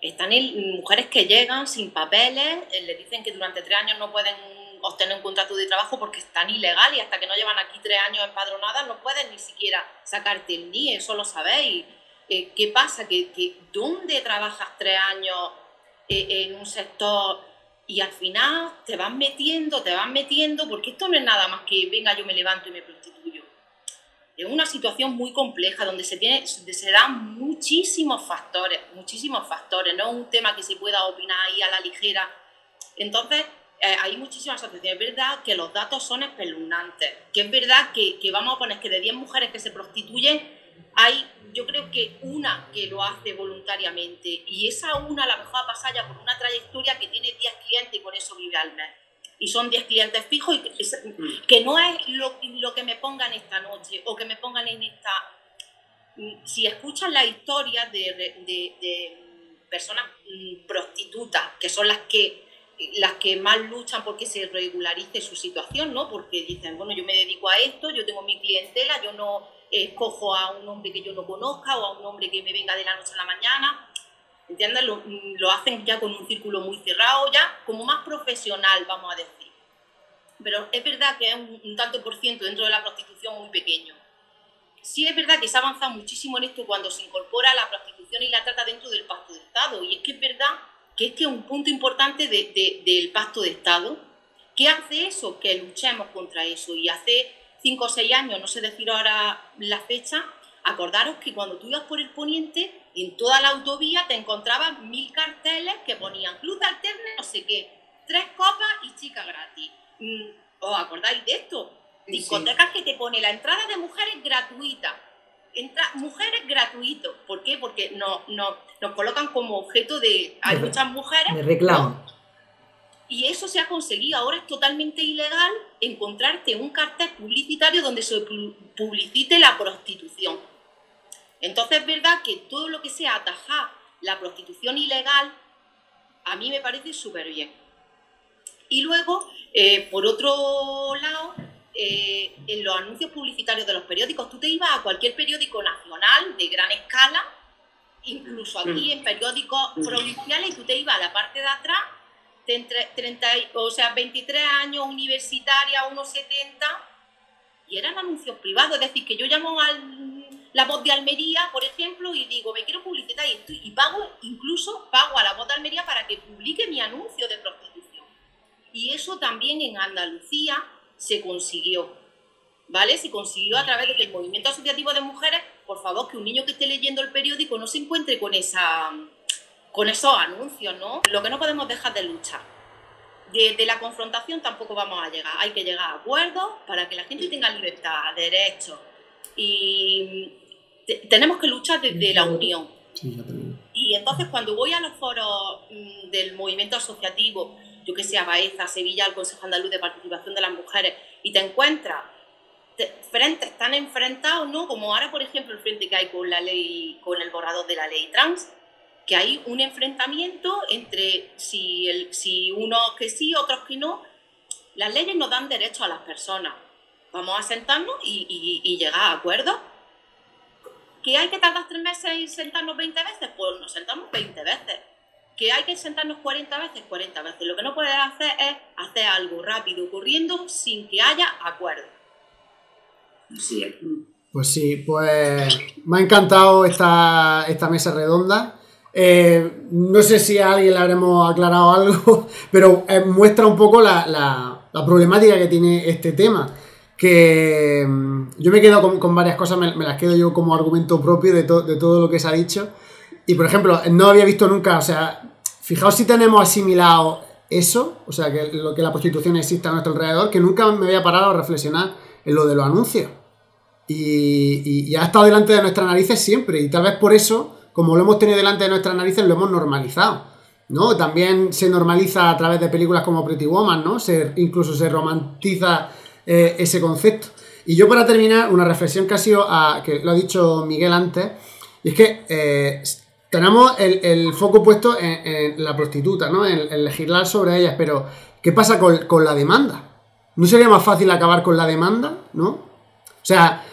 están mujeres que llegan sin papeles, eh, le dicen que durante tres años no pueden obtener un contrato de trabajo porque están ilegal y hasta que no llevan aquí tres años empadronadas no pueden ni siquiera sacarte el NIE, eso lo sabéis. Eh, ¿Qué pasa? Que, que ¿Dónde trabajas tres años eh, en un sector y al final te vas metiendo, te vas metiendo, porque esto no es nada más que venga yo me levanto y me prostituyo. Es una situación muy compleja donde se, tiene, se dan muchísimos factores, muchísimos factores, no es un tema que se pueda opinar ahí a la ligera. Entonces, eh, hay muchísimas asociaciones. Es verdad que los datos son espeluznantes, que es verdad que, que vamos a poner que de 10 mujeres que se prostituyen, hay yo creo que una que lo hace voluntariamente y esa una a lo mejor pasa ya por una trayectoria que tiene 10 clientes y por eso vive al mes. Y son 10 clientes fijos y que, no es lo, lo, que me pongan esta noche o que me pongan en esta... Si escuchan la historia de, de, de personas mm, prostitutas, que son las que las que más luchan porque se regularice su situación, ¿no? Porque dicen, bueno, yo me dedico a esto, yo tengo mi clientela, yo no escojo a un hombre que yo no conozca o a un hombre que me venga de la noche a la mañana. ¿Entiendes? Lo, lo hacen ya con un círculo muy cerrado, ya como más profesional, vamos a decir. Pero es verdad que es un, tanto por ciento dentro de la prostitución muy pequeño. Sí es verdad que se ha avanzado muchísimo en esto cuando se incorpora la prostitución y la trata dentro del pacto de Estado. Y es que es verdad que es que un punto importante de, del pacto de Estado. ¿Qué hace eso? Que luchemos contra eso. Y hace cinco o seis años, no sé decir ahora la fecha, acordaros que cuando tú ibas por el poniente, en toda la autovía te encontrabas mil carteles que ponían club de alterne, no sé qué, tres copas y chica gratis. Mm, ¿Os acordáis de esto? Discotecas que te pone la entrada de mujeres gratuita. Entra, mujeres gratuito. ¿Por qué? Porque no, no, nos colocan como objeto de... Hay muchas mujeres... De reclamo. Y eso se ha conseguido. Ahora es totalmente ilegal encontrarte un cartel publicitario donde se publicite la prostitución. Entonces es verdad que todo lo que sea atajar la prostitución ilegal, a mí me parece súper bien. Y luego, eh, por otro lado, eh, en los anuncios publicitarios de los periódicos, tú te ibas a cualquier periódico nacional de gran escala, incluso aquí en periódicos provinciales, y tú te ibas a la parte de atrás, de 30, o sea, 23 años, universitaria, unos 70, y eran anuncios privados, es decir, que yo llamo a la voz de Almería, por ejemplo, y digo, me quiero publicitar y, y pago, incluso pago a la voz de Almería para que publique mi anuncio de prostitución. Y eso también en Andalucía se consiguió. ¿Vale? Se consiguió a través de que el movimiento asociativo de mujeres, por favor, que un niño que esté leyendo el periódico no se encuentre con, esa, con esos anuncios, ¿no? Lo que no podemos dejar de luchar. De, la confrontación tampoco vamos a llegar. Hay que llegar a acuerdos para que la gente tenga libertad, derechos. Y tenemos que luchar desde la unión. y entonces cuando voy a los foros mm, del movimiento asociativo, yo que sé, a Sevilla, al Consejo Andaluz de Participación de las Mujeres, y te encuentras frentes tan enfrentados, ¿no? Como ahora, por ejemplo, el frente que hay con la ley, con el borrador de la ley trans, que hay un enfrentamiento entre si, el, unos que sí, otros que no. Las leyes nos dan derecho a las personas. Vamos a sentarnos y, y, llegar a acuerdos. ¿Que hay que tardar tres meses y sentarnos 20 veces? Pues nos sentamos 20 veces que hay que sentarnos 40 veces, 40 veces. Lo que no puedes hacer es hacer algo rápido, corriendo, sin que haya acuerdo. Así es. Pues sí, pues me ha encantado esta, esta mesa redonda. Eh, no sé si a alguien le habremos aclarado algo, pero eh, muestra un poco la, problemática que tiene este tema. Que mm, yo me quedo con, varias cosas, me, las quedo yo como argumento propio de, de todo lo que se ha dicho. Y por ejemplo, no había visto nunca, o sea, Fijaos si tenemos asimilado eso, o sea, que lo que la prostitución existe a nuestro alrededor, que nunca me había parado a reflexionar en lo de los anuncios. Y, ha estado delante de nuestras narices siempre, y tal vez por eso, como lo hemos tenido delante de nuestras narices, lo hemos normalizado. ¿no? También se normaliza a través de películas como Pretty Woman, ¿no? Se, incluso se romantiza eh, ese concepto. Y yo para terminar, una reflexión que ha sido, a, que lo ha dicho Miguel antes, y es que eh, tenemos el, foco puesto en, la prostituta, ¿no? En, legislar sobre ellas, pero ¿qué pasa con, la demanda? ¿No sería más fácil acabar con la demanda, no? O sea,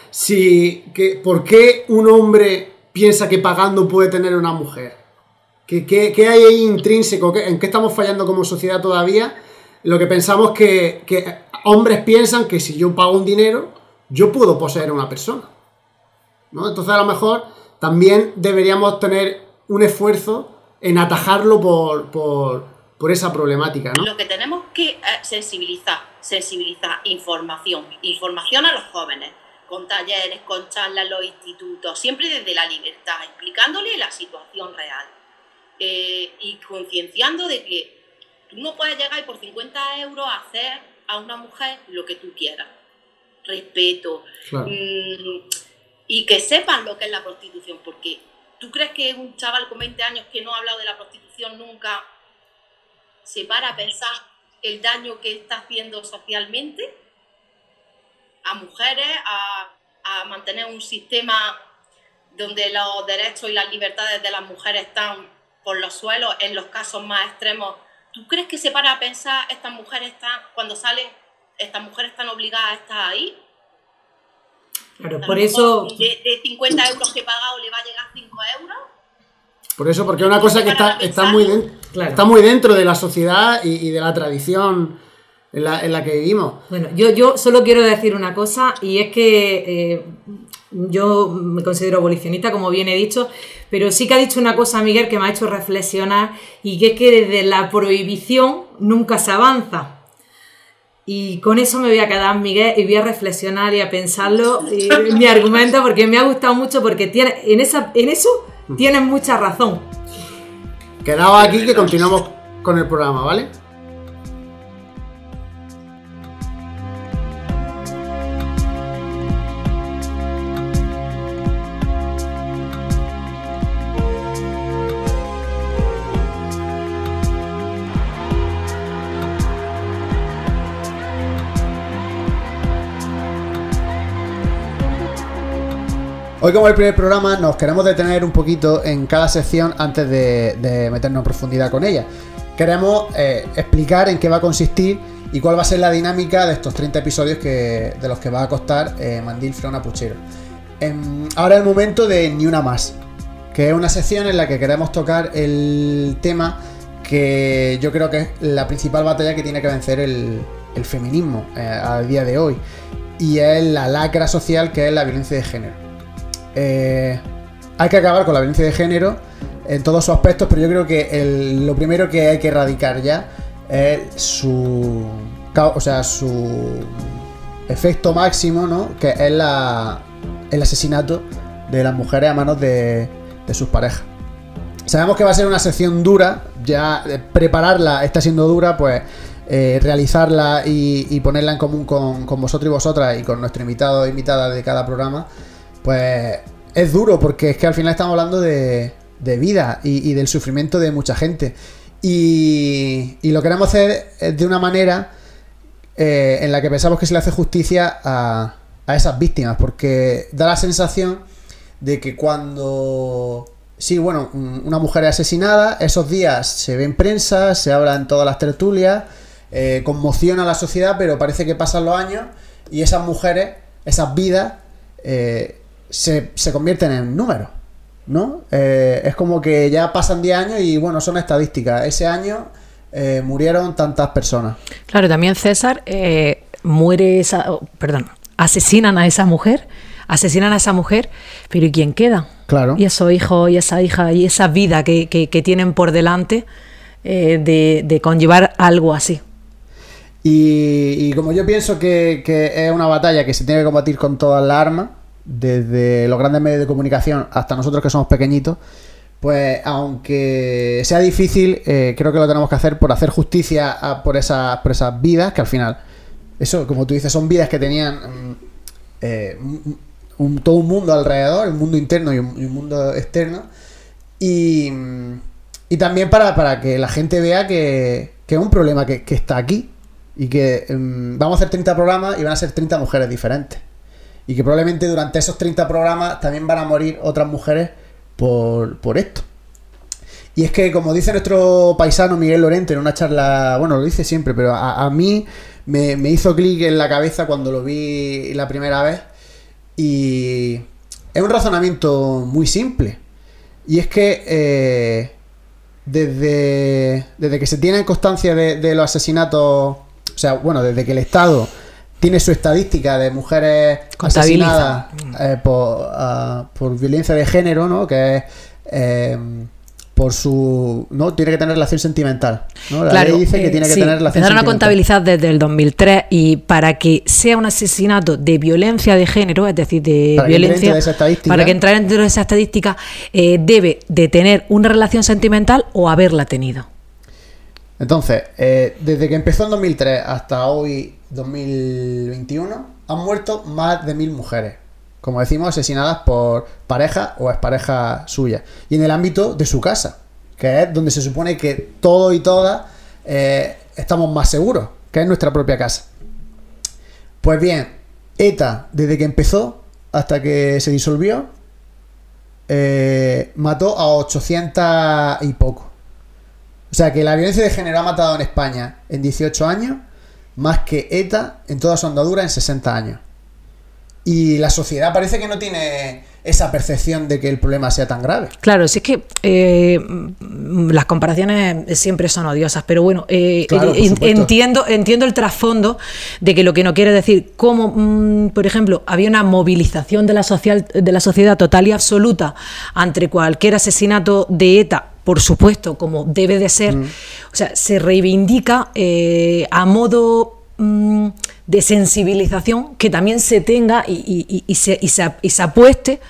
¿por qué un hombre piensa que pagando puede tener una mujer? ¿Qué, hay ahí intrínseco? ¿En qué estamos fallando como sociedad todavía? Lo que pensamos que, que hombres piensan que si yo pago un dinero, yo puedo poseer una persona. ¿no? Entonces a lo mejor también deberíamos tener un esfuerzo en atajarlo por, por, esa problemática, ¿no? Lo que tenemos que eh, sensibilizar, sensibilizar, información, información a los jóvenes, con talleres, con charlas en los institutos, siempre desde la libertad, explicándole la situación real eh, y concienciando de que tú no puedes llegar y por 50 euros hacer a una mujer lo que tú quieras. Respeto. Mm, y que sepan lo que es la prostitución, porque ¿Tú crees que un chaval con 20 años que no ha hablado de la prostitución nunca se para a pensar el daño que está haciendo socialmente a mujeres, a, mantener un sistema donde los derechos y las libertades de las mujeres están por los suelos en los casos más extremos? ¿Tú crees que se para a pensar estas mujeres están, cuando salen, estas mujeres están obligadas a estar ahí? Claro, por eso... De, 50 euros que he pagado le va a llegar 5 euros. Por eso, porque es una cosa que está, está, muy dentro, está muy dentro de la sociedad y, de la tradición en la, en la, que vivimos. Bueno, yo, yo solo quiero decir una cosa y es que eh, yo me considero abolicionista, como bien he dicho, pero sí que ha dicho una cosa Miguel que me ha hecho reflexionar y que es que desde la prohibición nunca se avanza. Y con eso me voy a quedar, Miguel, y voy a reflexionar y a pensarlo mi argumento porque me ha gustado mucho porque tiene, en, esa, en eso tienes mucha razón. Quedamos aquí que continuamos con el programa, ¿vale? Hoy como el primer programa nos queremos detener un poquito en cada sección antes de, meternos en profundidad con ella. queremos eh, explicar en qué va a consistir y cuál va a ser la dinámica de estos 30 episodios que, de los que va a costar eh, Mandil Freona Puchero. Em, ahora es el momento de Ni Una Más, que es una sección en la que queremos tocar el tema que yo creo que es la principal batalla que tiene que vencer el, feminismo eh, a día de hoy. Y es la lacra social que es la violencia de género. Eh, hay que acabar con la violencia de género en todos sus aspectos, pero yo creo que lo primero que hay que erradicar ya es su. O sea, su efecto máximo, ¿no? Que es la, el asesinato de las mujeres a manos de, sus parejas. Sabemos que va a ser una sección dura, ya eh, prepararla está siendo dura, pues eh, realizarla y, y ponerla en común con, con vosotros y vosotras y con nuestro invitado o invitada de cada programa, pues es duro porque es que al final estamos hablando de, vida y, del sufrimiento de mucha gente. Y, y lo queremos hacer eh, de una manera eh, en la que pensamos que se le hace justicia a, a esas víctimas, porque da la sensación de que cuando... Sí, bueno, un- una mujer es asesinada, esos días se ve en prensa, se habla en todas las tertulias, eh, conmociona a la sociedad, pero parece que pasan los años y esas mujeres, esas vidas, se, se convierten en números, ¿no? Eh, es como que ya pasan 10 años y bueno, son estadísticas. Ese año eh, murieron tantas personas. Claro, también César eh, muere esa, oh, perdón, asesinan a esa mujer, asesinan a esa mujer, pero ¿y quién queda? Claro. Y esos hijos y esa hija y esa vida que, que- que tienen por delante de, de conllevar algo así. Y, y como yo pienso que, que es una batalla que se tiene que combatir con todas las armas, desde los grandes medios de comunicación hasta nosotros que somos pequeñitos, pues aunque sea difícil, eh, creo que lo tenemos que hacer por hacer justicia por, esas, por esas vidas, que al final, eso, como tú dices, son vidas que tenían mm, eh, todo un mundo alrededor, un mundo interno y un, mundo externo. Y, y también para, para que la gente vea que, que es un problema que, que está aquí. Y que mm, vamos a hacer 30 programas y van a ser 30 mujeres diferentes. Y que probablemente durante esos 30 programas también van a morir otras mujeres por, por esto. Y es que, como dice nuestro paisano Miguel Lorente en una charla, bueno, lo dice siempre, pero a, mí me, me hizo clic en la cabeza cuando lo vi la primera vez. Y es un razonamiento muy simple. Y es que eh, desde, desde que se tiene constancia de los asesinatos, o sea, bueno, desde que el Estado tiene su estadística de mujeres asesinadas eh, por, ah, por violencia de género, ¿no? Que es eh, por su... ¿no? Tiene que tener relación sentimental. ¿no? La ley dice que eh, tiene que sí, tener relación sentimental. contabilizar desde el 2003 y para que sea un asesinato de violencia de género, es decir, de Para violencia, de para que entrar dentro de esa estadística, eh, debe de tener una relación sentimental o haberla tenido. Entonces, eh, desde que empezó en 2003 hasta hoy, 2021, han muerto más de mil mujeres. Como decimos, asesinadas por pareja o expareja suya. Y en el ámbito de su casa, que es donde se supone que todos y todas eh, estamos más seguros, que es nuestra propia casa. Pues bien, ETA, desde que empezó hasta que se disolvió, eh, mató a 800 y poco. O sea que la violencia de género ha matado en España en 18 años más que ETA en toda su andadura en 60 años. Y la sociedad parece que no tiene esa percepción de que el problema sea tan grave. Claro, si es que eh, las comparaciones siempre son odiosas, pero bueno, eh, Claro, entiendo el trasfondo de que lo que no quiere decir, como, mm, por ejemplo, había una movilización de la, social, de la sociedad total y absoluta ante cualquier asesinato de ETA, por supuesto, como debe de ser, o sea, se reivindica eh, a modo mm, de sensibilización que también se tenga y, y- se, y se- y se apueste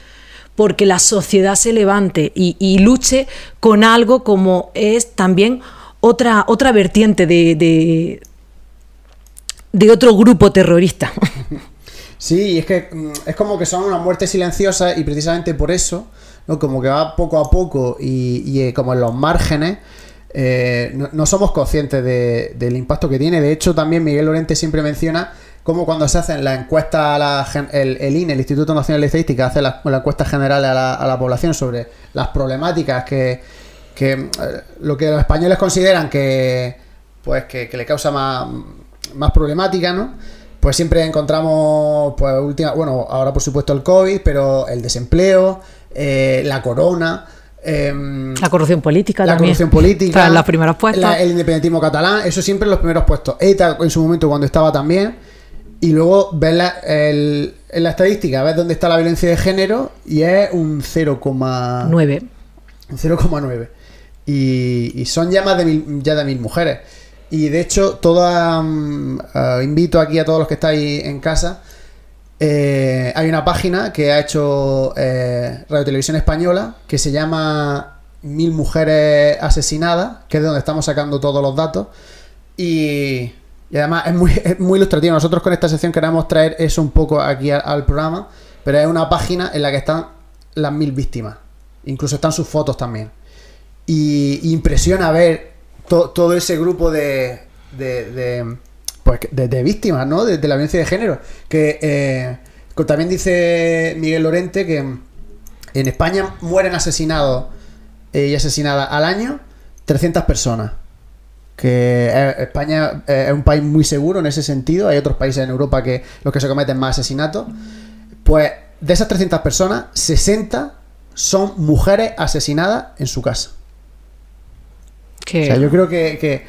porque la sociedad se levante y, luche con algo como es también otra, otra vertiente de, de, de otro grupo terrorista. Sí, y es que mm, es como que son una muerte silenciosa y precisamente por eso, ¿no? como que va poco a poco y, eh, como en los márgenes, eh, no, somos conscientes de- del impacto que tiene. De hecho, también Miguel Lorente siempre menciona cómo cuando se hacen la encuesta, a la el, el INE, el Instituto Nacional de Estadística, hace la, la encuesta general a la, a la población sobre las problemáticas que, que eh, lo que los españoles consideran que pues que, le causa más, más problemática, ¿no? Pues siempre encontramos, pues última, bueno, ahora por supuesto el COVID, pero el desempleo, eh, la corona, em, la corrupción política la corrupción política en los primeros puestos el independentismo catalán eso siempre en los primeros puestos. ETA en su momento cuando estaba también. Y luego ves la, en la estadística ves dónde está la violencia de género y es un 0,9 un 0,9 y, son ya más de mil, ya de mil mujeres. Y de hecho, toda, mm, eh, invito aquí a todos los que estáis en casa. Eh, hay una página que ha hecho eh, Radio Televisión Española que se llama Mil Mujeres Asesinadas, que es de donde estamos sacando todos los datos. Y, además es muy, ilustrativo. Nosotros con esta sección queremos traer eso un poco aquí al programa, pero es una página en la que están las mil víctimas. Incluso están sus fotos también. Y impresiona ver todo ese grupo de, de, pues, de, víctimas, ¿no? De, la violencia de género. Que eh, también dice Miguel Lorente que en España mueren asesinados y asesinadas al año 300 personas. Que eh, España eh, es un país muy seguro en ese sentido. Hay otros países en Europa que los que se cometen más asesinatos. Pues de esas 300 personas, 60 son mujeres asesinadas en su casa. O sea, yo creo que,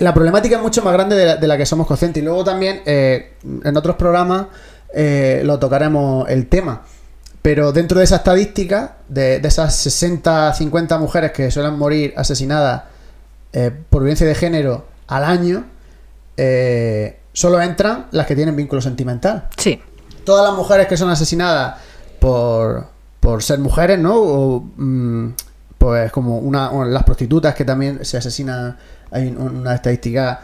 la problemática es mucho más grande de la, que somos conscientes. Y luego también, eh, en otros programas, eh, lo tocaremos el tema. Pero dentro de esa estadística, de, esas 60, 50 mujeres que suelen morir asesinadas eh, por violencia de género al año, solo entran las que tienen vínculo sentimental. Sí. Todas las mujeres que son asesinadas por, por ser mujeres, ¿no? O, mm, pues como una, las prostitutas que también se asesinan, hay una estadística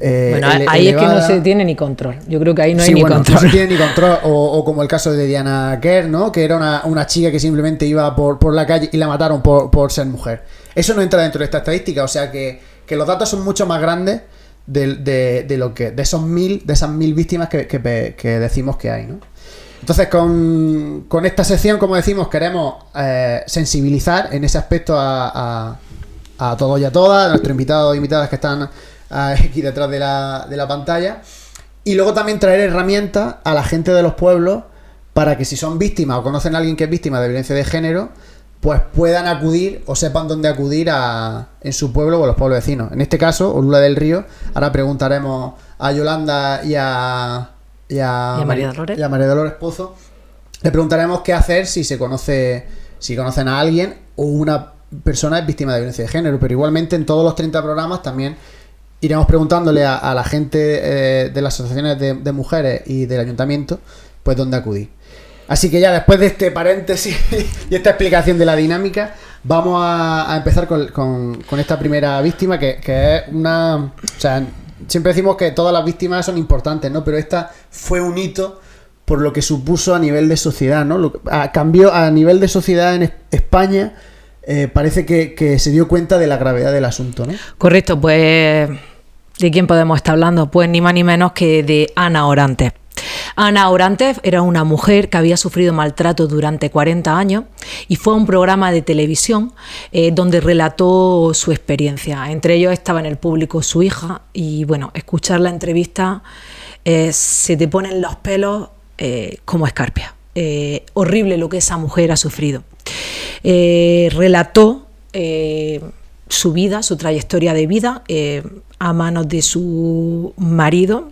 eh, bueno, ahí es que no se tiene ni control. Yo creo que ahí no hay ni control. No se tiene ni control. O, como el caso de Diana Kerr, ¿no? Que era una, chica que simplemente iba por, la calle y la mataron por, ser mujer. Eso no entra dentro de esta estadística. O sea que, los datos son mucho más grandes de, lo que. de esos mil, de esas mil víctimas que, que decimos que hay, ¿no? Entonces, con, esta sección, como decimos, queremos eh, sensibilizar en ese aspecto a, a, todos y a todas, a nuestros invitados e invitadas que están aquí detrás de la, de la pantalla. Y luego también traer herramientas a la gente de los pueblos para que si son víctimas o conocen a alguien que es víctima de violencia de género, pues puedan acudir o sepan dónde acudir a, en su pueblo o los pueblos vecinos. En este caso, Olula del Río, ahora preguntaremos a Yolanda y a, y a, María Dolores. Dolores Pozo, le preguntaremos qué hacer si se conoce, si conocen a alguien o una persona es víctima de violencia de género. Pero igualmente en todos los 30 programas también iremos preguntándole a, la gente eh, de las asociaciones de, mujeres y del ayuntamiento, pues dónde acudir. Así que ya después de este paréntesis y esta explicación de la dinámica, vamos a, empezar con, esta primera víctima, que, que, es una... O sea, siempre decimos que todas las víctimas son importantes, ¿no? Pero esta fue un hito por lo que supuso a nivel de sociedad, ¿no? a, cambio, a nivel de sociedad en España, eh, parece que, se dio cuenta de la gravedad del asunto, ¿no? Correcto, pues... ¿De quién podemos estar hablando? Pues ni más ni menos que de Ana Orantes. Ana Orantes era una mujer que había sufrido maltrato durante 40 años y fue a un programa de televisión eh, donde relató su experiencia. Entre ellos estaba en el público su hija y bueno, escuchar la entrevista eh, se te ponen los pelos como escarpia. horrible lo que esa mujer ha sufrido. Relató su vida, su trayectoria de vida a manos de su marido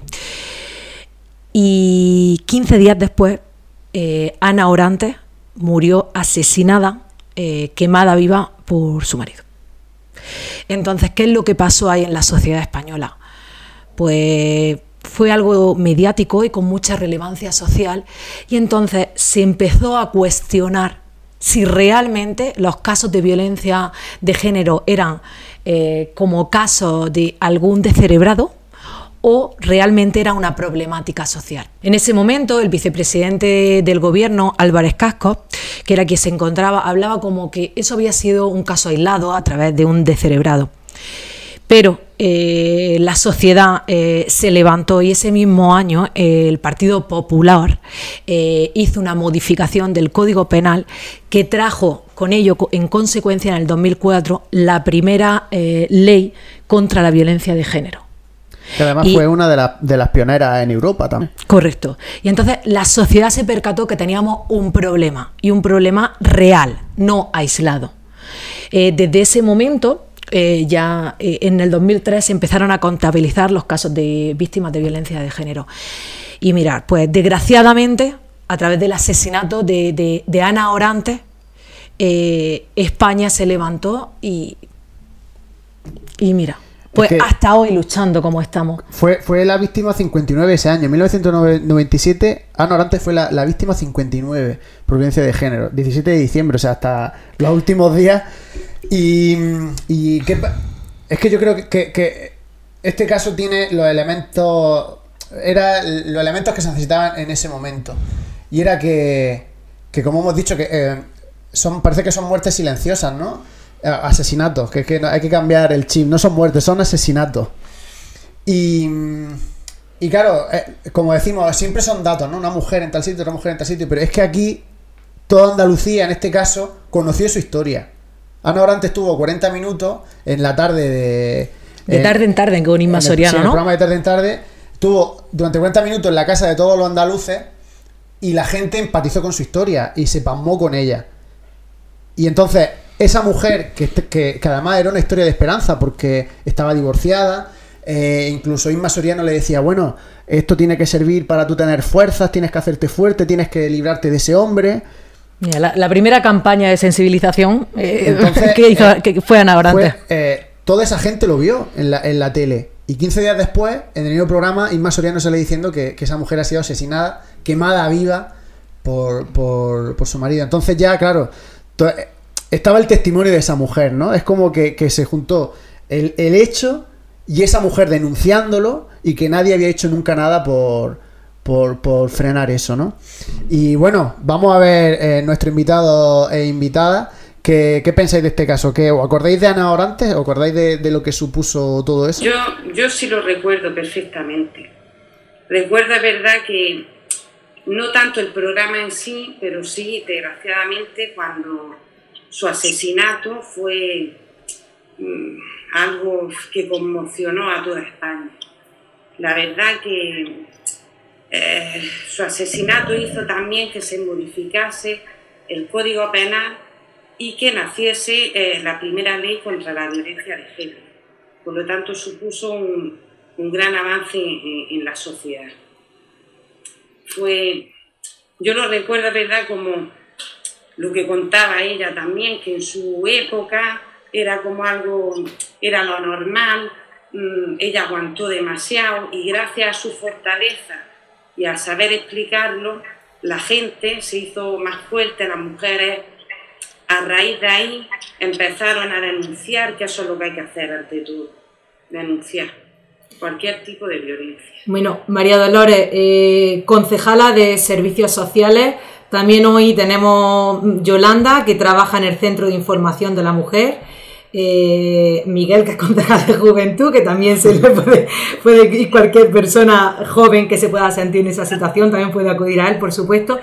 y 15 días después, eh, Ana Orantes murió asesinada, eh, quemada viva por su marido. Entonces, ¿qué es lo que pasó ahí en la sociedad española? Pues fue algo mediático y con mucha relevancia social y entonces se empezó a cuestionar si realmente los casos de violencia de género eran eh, como casos de algún descerebrado o realmente era una problemática social. En ese momento, el vicepresidente del gobierno, Álvarez Casco, que era quien se encontraba, hablaba como que eso había sido un caso aislado a través de un descerebrado. Pero eh, la sociedad eh, se levantó y ese mismo año el Partido Popular eh, hizo una modificación del Código Penal que trajo con ello, en consecuencia, en el 2004, la primera eh, ley contra la violencia de género. Que además fue una de, de, las pioneras en Europa también. Correcto. Y entonces la sociedad se percató que teníamos un problema, y un problema real, no aislado. Eh, desde ese momento, eh, ya eh, en el 2003 se empezaron a contabilizar los casos de víctimas de violencia de género. Y mirar, pues desgraciadamente, a través del asesinato de, Ana Orantes, España se levantó y, y mira, pues hasta hoy luchando como estamos. Fue, fue la víctima 59 ese año. En 1997, Ana Orantes fue la, víctima 59 por violencia de género. 17 de diciembre, o sea, hasta los últimos días. Y, y es que yo creo que, este caso tiene los elementos. Era los elementos que se necesitaban en ese momento. Y era que, que como hemos dicho, que eh, son, parece que son muertes silenciosas, ¿no? Asesinatos, que, que hay que cambiar el chip. No son muertes, son asesinatos. Y, y claro, eh, como decimos, siempre son datos, ¿no? Una mujer en tal sitio, otra mujer en tal sitio. Pero es que aquí, toda Andalucía, en este caso, conoció su historia. Ana Orante estuvo 40 minutos en la tarde de. De tarde en tarde, con Inma Soriano, ¿no? el programa de tarde en tarde. Estuvo durante 40 minutos en la casa de todos los andaluces y la gente empatizó con su historia y se pasmó con ella. Y entonces esa mujer, que, que, además era una historia de esperanza porque estaba divorciada, eh, incluso Inma Soriano le decía, bueno, esto tiene que servir para tú tener fuerzas, tienes que hacerte fuerte, tienes que librarte de ese hombre. La, primera campaña de sensibilización eh, que, hizo, eh, que fue Ana Orante. toda esa gente lo vio en la, en la tele. Y 15 días después, en el mismo programa, Inma Soriano sale diciendo que, esa mujer ha sido asesinada, quemada viva por, por, por su marido. Entonces ya, claro, estaba el testimonio de esa mujer, ¿no? Es como que, se juntó el, hecho y esa mujer denunciándolo y que nadie había hecho nunca nada por, por, frenar eso, ¿no? Y bueno, vamos a ver eh, nuestro invitado e invitada. ¿Qué, ¿Qué, pensáis de este caso? ¿Qué, ¿Os acordáis de Ana Orantes? ¿Os acordáis de, lo que supuso todo eso? Yo, yo sí lo recuerdo perfectamente. Recuerda, verdad, que no tanto el programa en sí, pero sí, desgraciadamente, cuando su asesinato fue mm, algo que conmocionó a toda España. La verdad que eh, su asesinato hizo también que se modificase el Código Penal y que naciese eh, la primera ley contra la violencia de género. Por lo tanto, supuso un, gran avance en, la sociedad. Fue, yo lo recuerdo, ¿verdad?, como lo que contaba ella también, que en su época era como algo, era lo normal, mm, ella aguantó demasiado y gracias a su fortaleza y a saber explicarlo, la gente se hizo más fuerte, las mujeres a raíz de ahí empezaron a denunciar, que eso es lo que hay que hacer ante todo, denunciar cualquier tipo de violencia. Bueno, María Dolores, eh, concejala de Servicios Sociales, también hoy tenemos Yolanda, que trabaja en el Centro de Información de la Mujer. Eh, Miguel, que es concejal de juventud, que también se le puede, puede cualquier persona joven que se pueda sentir en esa situación, también puede acudir a él, por supuesto.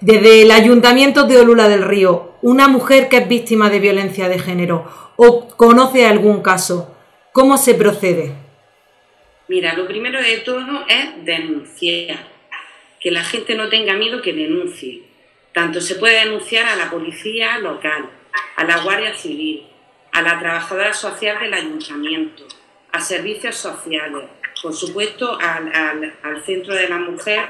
Desde el Ayuntamiento de Olula del Río, una mujer que es víctima de violencia de género o conoce algún caso, ¿cómo se procede? Mira, lo primero de todo es denunciar que la gente no tenga miedo que denuncie. Tanto se puede denunciar a la policía local, a la Guardia Civil, a la trabajadora social del ayuntamiento, a servicios sociales, por supuesto al, Centro de la Mujer,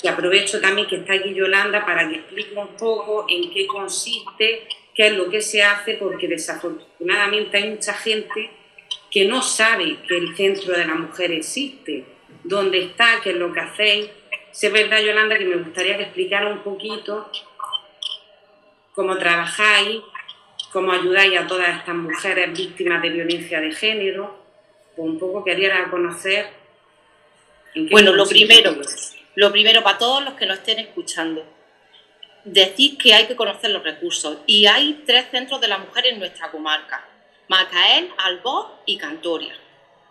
que aprovecho también que está aquí Yolanda para que explique un poco en qué consiste, qué es lo que se hace, porque desafortunadamente hay mucha gente que no sabe que el Centro de la Mujer existe, dónde está, qué es lo que hacéis, si es verdad, Yolanda, que me gustaría que explicara un poquito cómo trabajáis, cómo ayudáis a todas estas mujeres víctimas de violencia de género, o un poco quería conocer. bueno, lo primero, lo primero para todos los que nos estén escuchando, decir que hay que conocer los recursos y hay tres centros de la mujer en nuestra comarca, Macael, Albor y Cantoria,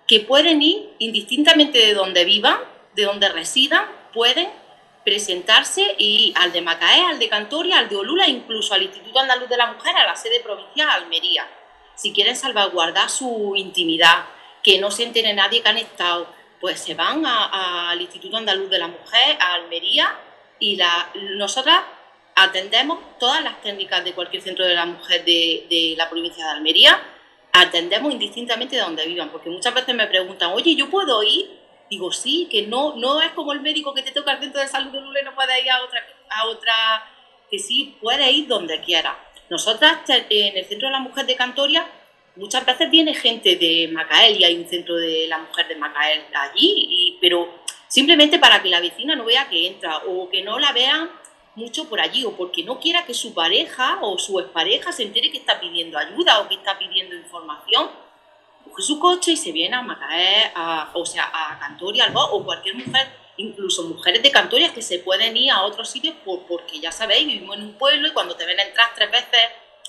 que pueden ir indistintamente de donde vivan, de donde residan, pueden presentarse y al de Macaé, al de Cantoria, al de Olula, incluso al Instituto Andaluz de la Mujer, a la sede provincial Almería. Si quieren salvaguardar su intimidad, que no se entere nadie que han estado, pues se van al Instituto Andaluz de la Mujer, a Almería, y la, nosotras atendemos todas las técnicas de cualquier centro de la mujer de, de la provincia de Almería, atendemos indistintamente de donde vivan, porque muchas veces me preguntan, oye, ¿yo puedo ir? Digo, sí, que no, no es como el médico que te toca el centro de salud de Lula y no puede ir a otra, a otra, que sí, puede ir donde quiera. Nosotras en el Centro de la Mujer de Cantoria muchas veces viene gente de Macael y hay un centro de la mujer de Macael allí, pero simplemente para que la vecina no vea que entra o que no la vean mucho por allí o porque no quiera que su pareja o su expareja se entere que está pidiendo ayuda o que está pidiendo información coge su coche y se viene a Macaé, o sea, a Cantoria, o cualquier mujer, incluso mujeres de Cantoria que se pueden ir a otros sitios porque ya sabéis, vivimos en un pueblo y cuando te ven entrar tres veces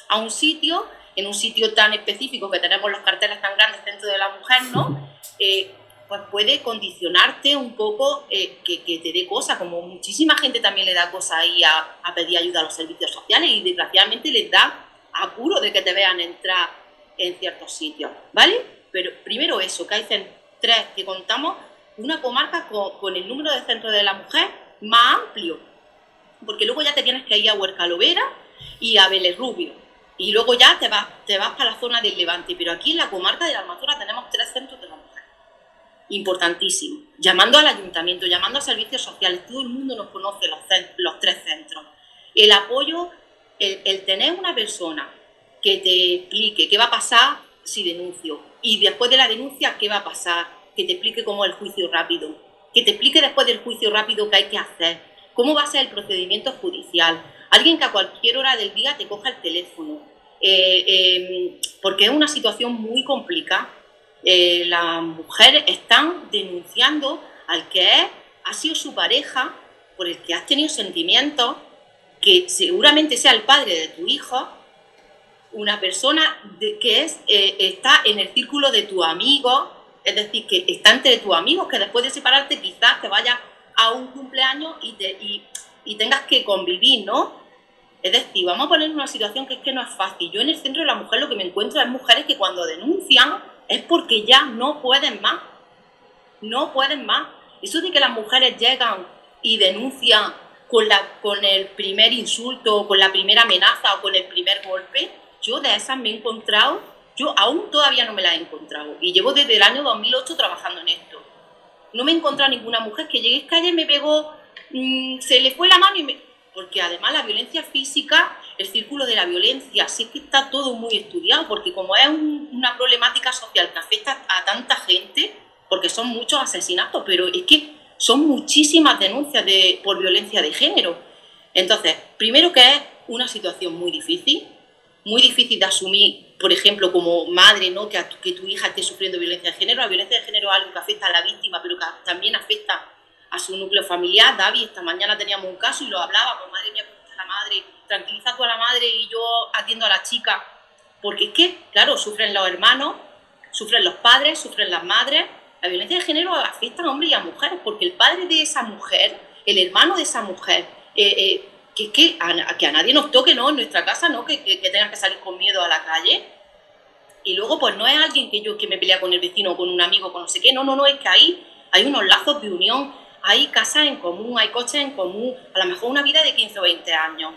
a un sitio, en un sitio tan específico que tenemos los carteles tan grandes dentro de la mujer, ¿no? Eh, pues puede condicionarte un poco eh, que, te dé cosas, como muchísima gente también le da cosas ahí a, a pedir ayuda a los servicios sociales y desgraciadamente les da apuro de que te vean entrar en ciertos sitios, ¿vale? Pero primero eso, que hay tres, que contamos una comarca con, el número de centros de la mujer más amplio, porque luego ya te tienes que ir a Huercalovera y a Vélez Rubio, y luego ya te vas, te vas para la zona del Levante, pero aquí en la comarca de la Amazonas tenemos tres centros de la mujer, importantísimo, llamando al ayuntamiento, llamando a servicios sociales, todo el mundo nos conoce los tres centros. El apoyo, el tener una persona que te explique qué va a pasar si denuncio. Y después de la denuncia qué va a pasar, que te explique cómo es el juicio rápido, que te explique después del juicio rápido qué hay que hacer, cómo va a ser el procedimiento judicial, alguien que a cualquier hora del día te coja el teléfono, eh, em, porque es una situación muy complicada. Eh, las mujeres están denunciando al que es, ha sido su pareja, por el que has tenido sentimientos, que seguramente sea el padre de tu hijo, una persona que es, eh, está en el círculo de tu amigo, es decir, que está entre tus amigos, que después de separarte quizás te vayas a un cumpleaños y, te, y, tengas que convivir, ¿no? Es decir, vamos a poner una situación que es que no es fácil. Yo en el centro de la mujer lo que me encuentro es mujeres que cuando denuncian es porque ya no pueden más. No pueden más. Eso de que las mujeres llegan y denuncian con, la, con el primer insulto, con la primera amenaza o con el primer golpe, yo de esas me he encontrado, yo aún todavía no me las he encontrado y llevo desde el año 2008 trabajando en esto. No me he encontrado ninguna mujer que llegue a calle me pegó, mm, se le fue la mano y me... Porque además la violencia física, el círculo de la violencia, sí que está todo muy estudiado, porque como es una problemática social que afecta a tanta gente, porque son muchos asesinatos, pero es que son muchísimas denuncias de, por violencia de género. Entonces, primero que es una situación muy difícil, muy difícil de asumir, por ejemplo, como madre, ¿no? que, que tu hija esté sufriendo violencia de género. La violencia de género es algo que afecta a la víctima, pero que también afecta a su núcleo familiar. David, esta mañana teníamos un caso y lo hablábamos, madre mía, ¿cómo está la madre? Tranquiliza tú a la madre y yo atiendo a la chica. Porque es que, claro, sufren los hermanos, sufren los padres, sufren las madres. La violencia de género afecta a hombres y a mujeres, porque el padre de esa mujer, el hermano de esa mujer, eh, eh, que, que, a, que a nadie nos toque, ¿no? En nuestra casa, ¿no? Que, que, tengas que salir con miedo a la calle. Y luego, pues no es alguien que yo que me pelea con el vecino o con un amigo, con no sé qué, no, no, no, es que ahí hay unos lazos de unión, hay casas en común, hay coches en común, a lo mejor una vida de 15 o 20 años.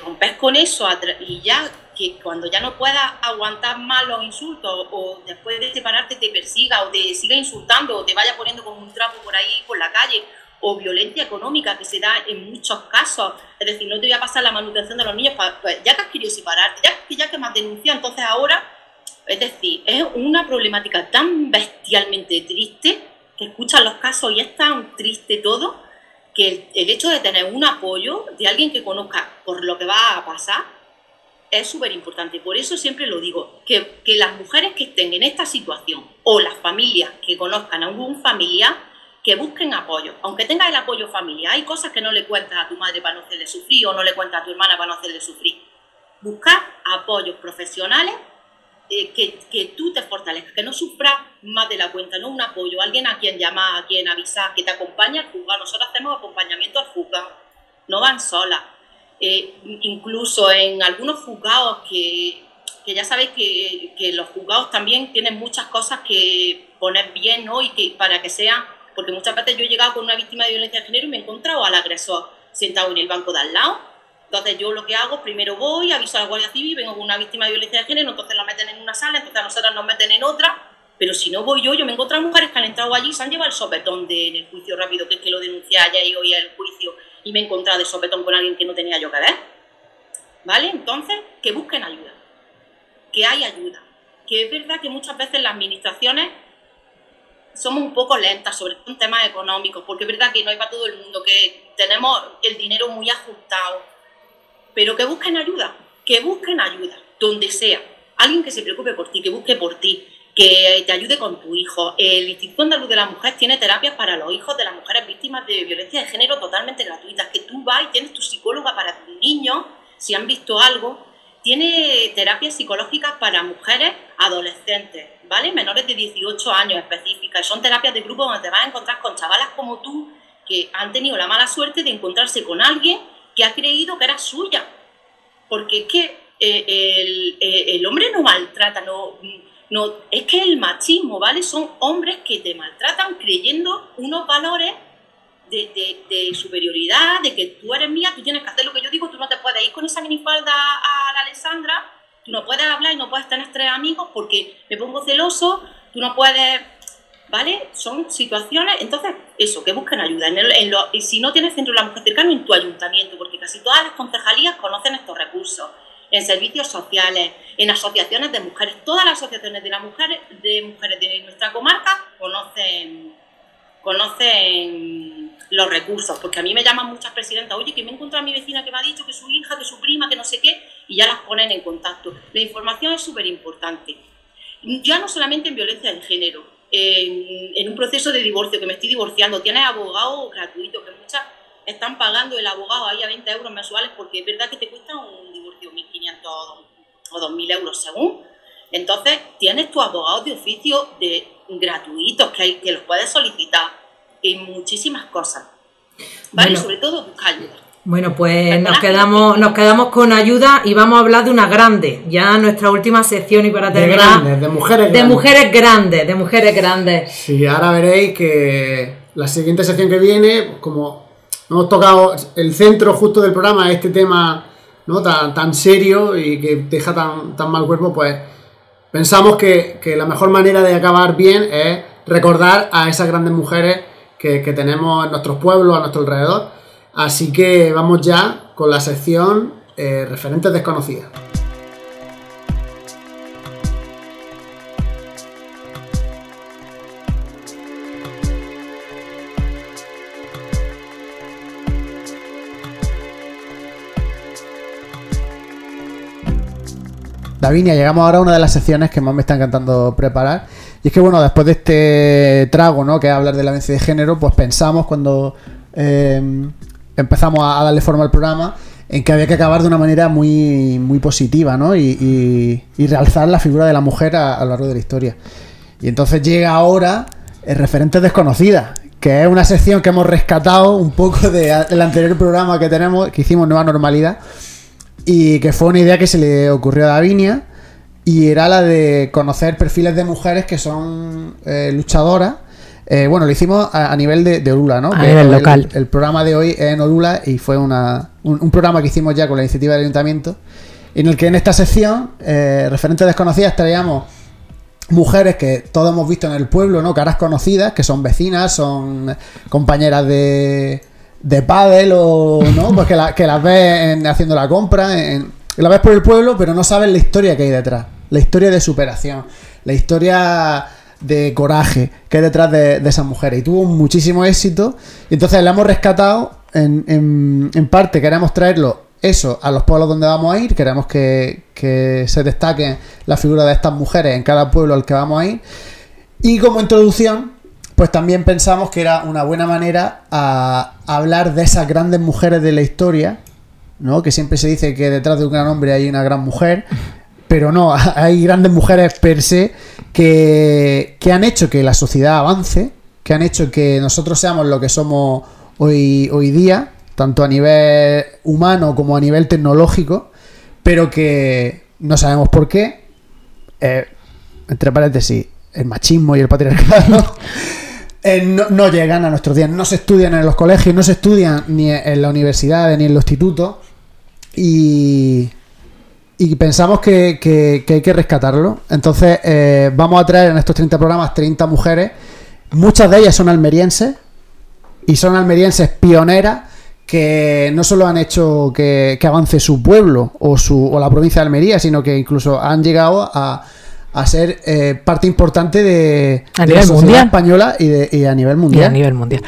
Rompes con eso y ya que cuando ya no puedas aguantar más los insultos o después de separarte te persiga o te siga insultando o te vaya poniendo como un trapo por ahí por la calle o violencia económica que se da en muchos casos. Es decir, no te voy a pasar la manutención de los niños, pues ya que has querido separarte, ya ya que me has denunciado, entonces ahora, es decir, es una problemática tan bestialmente triste que escuchas los casos y es tan triste todo que el, hecho de tener un apoyo de alguien que conozca por lo que va a pasar es súper importante. Por eso siempre lo digo, que, que las mujeres que estén en esta situación o las familias que conozcan a algún familiar, que busquen apoyo, aunque tengas el apoyo familiar. Hay cosas que no le cuentas a tu madre para no hacerle sufrir o no le cuentas a tu hermana para no hacerle sufrir. Buscar apoyos profesionales eh, que, que, tú te fortalezcas, que no sufras más de la cuenta, no un apoyo, alguien a quien llamar, a quien avisar, que te acompañe al juzgado. Nosotros hacemos acompañamiento al juzgado, no van solas. Eh, incluso en algunos juzgados que, que ya sabéis que, que, los juzgados también tienen muchas cosas que poner bien ¿no? y que para que sean, porque muchas veces yo he llegado con una víctima de violencia de género y me he encontrado al agresor sentado en el banco de al lado entonces yo lo que hago, primero voy, aviso a la Guardia Civil, vengo con una víctima de violencia de género, entonces la meten en una sala, entonces a nosotros nos meten en otra, pero si no voy yo, yo me encuentro a mujeres que han entrado allí y se han llevado el sopetón de, en el juicio rápido, que es que lo denuncié allá y hoy el juicio y me he encontrado de sopetón con alguien que no tenía yo que ver. ¿Vale? Entonces, que busquen ayuda, que hay ayuda, que es verdad que muchas veces las administraciones somos un poco lentas, sobre todo en temas económicos, porque es verdad que no hay para todo el mundo, que tenemos el dinero muy ajustado, pero que busquen ayuda, que busquen ayuda, donde sea. Alguien que se preocupe por ti, que busque por ti, que te ayude con tu hijo. El Instituto Andaluz de la Mujer tiene terapias para los hijos de las mujeres víctimas de violencia de género totalmente gratuitas, que tú vas y tienes tu psicóloga para tus niños, si han visto algo. Tiene terapias psicológicas para mujeres adolescentes, ¿vale? Menores de 18 años específicas. Son terapias de grupo donde te vas a encontrar con chavalas como tú que han tenido la mala suerte de encontrarse con alguien que ha creído que era suya. Porque es que eh, eh, el, hombre no maltrata, no, no, es que el machismo, ¿vale? Son hombres que te maltratan creyendo unos valores de, superioridad, de que tú eres mía, tú tienes que hacer lo que yo digo, tú no te puedes ir con esa minifalda a la Alessandra, tú no puedes hablar y no puedes tener tres amigos porque me pongo celoso, tú no puedes ¿vale? Son situaciones, entonces, eso, que busquen ayuda. En y si no tienes centro de la mujer cercano, en tu ayuntamiento, porque casi todas las concejalías conocen estos recursos. En servicios sociales, en asociaciones de mujeres, todas las asociaciones de las mujeres, de mujeres de nuestra comarca conocen, conocen los recursos, porque a mí me llaman muchas presidentas, oye, que me encuentro a mi vecina que me ha dicho que su hija, que su prima, que no sé qué, y ya las ponen en contacto. La información es súper importante. Ya no solamente en violencia de género, en, un proceso de divorcio, que me estoy divorciando, tienes abogado gratuito, que muchas están pagando el abogado ahí a 20 euros mensuales porque es verdad que te cuesta un divorcio 1.500 o 2.000 euros según. Entonces, tienes tus abogados de oficio de gratuitos que, hay, que los puedes solicitar en muchísimas cosas. ¿Vale? sobre todo buscar ayuda. Bueno, pues nos quedamos, nos quedamos con ayuda y vamos a hablar de una grande, ya nuestra última sección y para terminar. De, de mujeres grandes. De mujeres grandes, de mujeres grandes. Sí, ahora veréis que la siguiente sección que viene, como hemos tocado el centro justo del programa, este tema ¿no? tan, tan serio y que deja tan, tan mal cuerpo, pues pensamos que, la mejor manera de acabar bien es recordar a esas grandes mujeres que, que tenemos en nuestros pueblos, a nuestro alrededor Así que vamos ya con la sección eh, referentes desconocidas. Davinia, llegamos ahora a una de las secciones que más me está encantando preparar. Y es que, bueno, después de este trago, ¿no? Que es hablar de la violencia de género, pues pensamos cuando eh, empezamos a, darle forma al programa en que había que acabar de una manera muy, muy positiva, ¿no? Y, realzar la figura de la mujer a, lo largo de la historia. Y entonces llega ahora el referente desconocida, que es una sección que hemos rescatado un poco del anterior programa que tenemos, que hicimos Nueva Normalidad, y que fue una idea que se le ocurrió a Davinia, y era la de conocer perfiles de mujeres que son eh, luchadoras eh, bueno, lo hicimos a, nivel de, de, Orula, ¿no? A nivel local. El, programa de hoy es en Orula y fue una, un, programa que hicimos ya con la iniciativa del ayuntamiento, en el que en esta sección, eh, referentes desconocidas, traíamos mujeres que todos hemos visto en el pueblo, ¿no? Caras conocidas, que son vecinas, son compañeras de, de pádel o, ¿no? Pues que, las ves haciendo la compra, en, la ves por el pueblo, pero no sabes la historia que hay detrás, la historia de superación, la historia de coraje que hay detrás de, esas mujeres. Y tuvo muchísimo éxito. Entonces la hemos rescatado. En, en, parte queremos traerlo eso a los pueblos donde vamos a ir. Queremos que, se destaque la figura de estas mujeres en cada pueblo al que vamos a ir. Y como introducción, pues también pensamos que era una buena manera a, hablar de esas grandes mujeres de la historia, ¿no? Que siempre se dice que detrás de un gran hombre hay una gran mujer pero no, hay grandes mujeres per se que, que han hecho que la sociedad avance, que han hecho que nosotros seamos lo que somos hoy, hoy día, tanto a nivel humano como a nivel tecnológico, pero que no sabemos por qué. Eh, entre paréntesis, el machismo y el patriarcado eh, no, llegan a nuestros días. No se estudian en los colegios, no se estudian ni en la universidad ni en los institutos. Y, y pensamos que, que- que hay que rescatarlo. Entonces, eh, vamos a traer en estos 30 programas 30 mujeres. Muchas de ellas son almerienses. Y son almerienses pioneras que no solo han hecho que, que avance su pueblo o, su, o la provincia de Almería, sino que incluso han llegado a, a ser eh, parte importante de, A de nivel la sociedad mundial. española y, de- y a nivel Y a mundial. nivel mundial.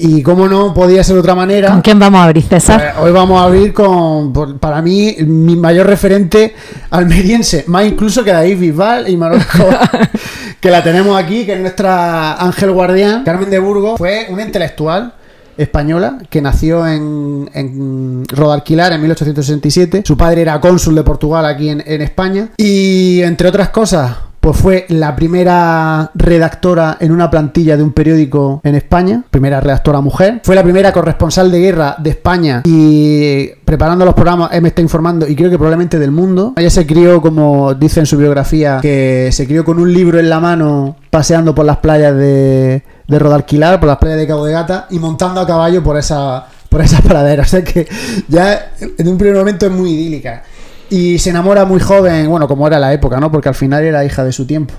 Y como no podía ser de otra manera, ¿Con quién vamos a abrir, César? pues hoy vamos a abrir con, para mí, mi mayor referente almeriense, más incluso que David Bisbal y Manuel Escobar, que la tenemos aquí, que es nuestra ángel guardián. Carmen de Burgos fue una intelectual española que nació en, en Rodalquilar en 1867. Su padre era cónsul de Portugal aquí en España. Y entre otras cosas, pues fue la primera redactora en una plantilla de un periódico en España, primera redactora mujer. Fue la primera corresponsal de guerra de España y preparando los programas, me está informando, y creo que probablemente del mundo. Ella se crió, como dice en su biografía, que se crió con un libro en la mano paseando por las playas de, de Rodalquilar, por las playas de Cabo de Gata y montando a caballo por esa por esas praderas. O sea que ya en un primer momento es muy idílica. Y se enamora muy joven, bueno, como era la época, ¿no? Porque al final era hija de su tiempo.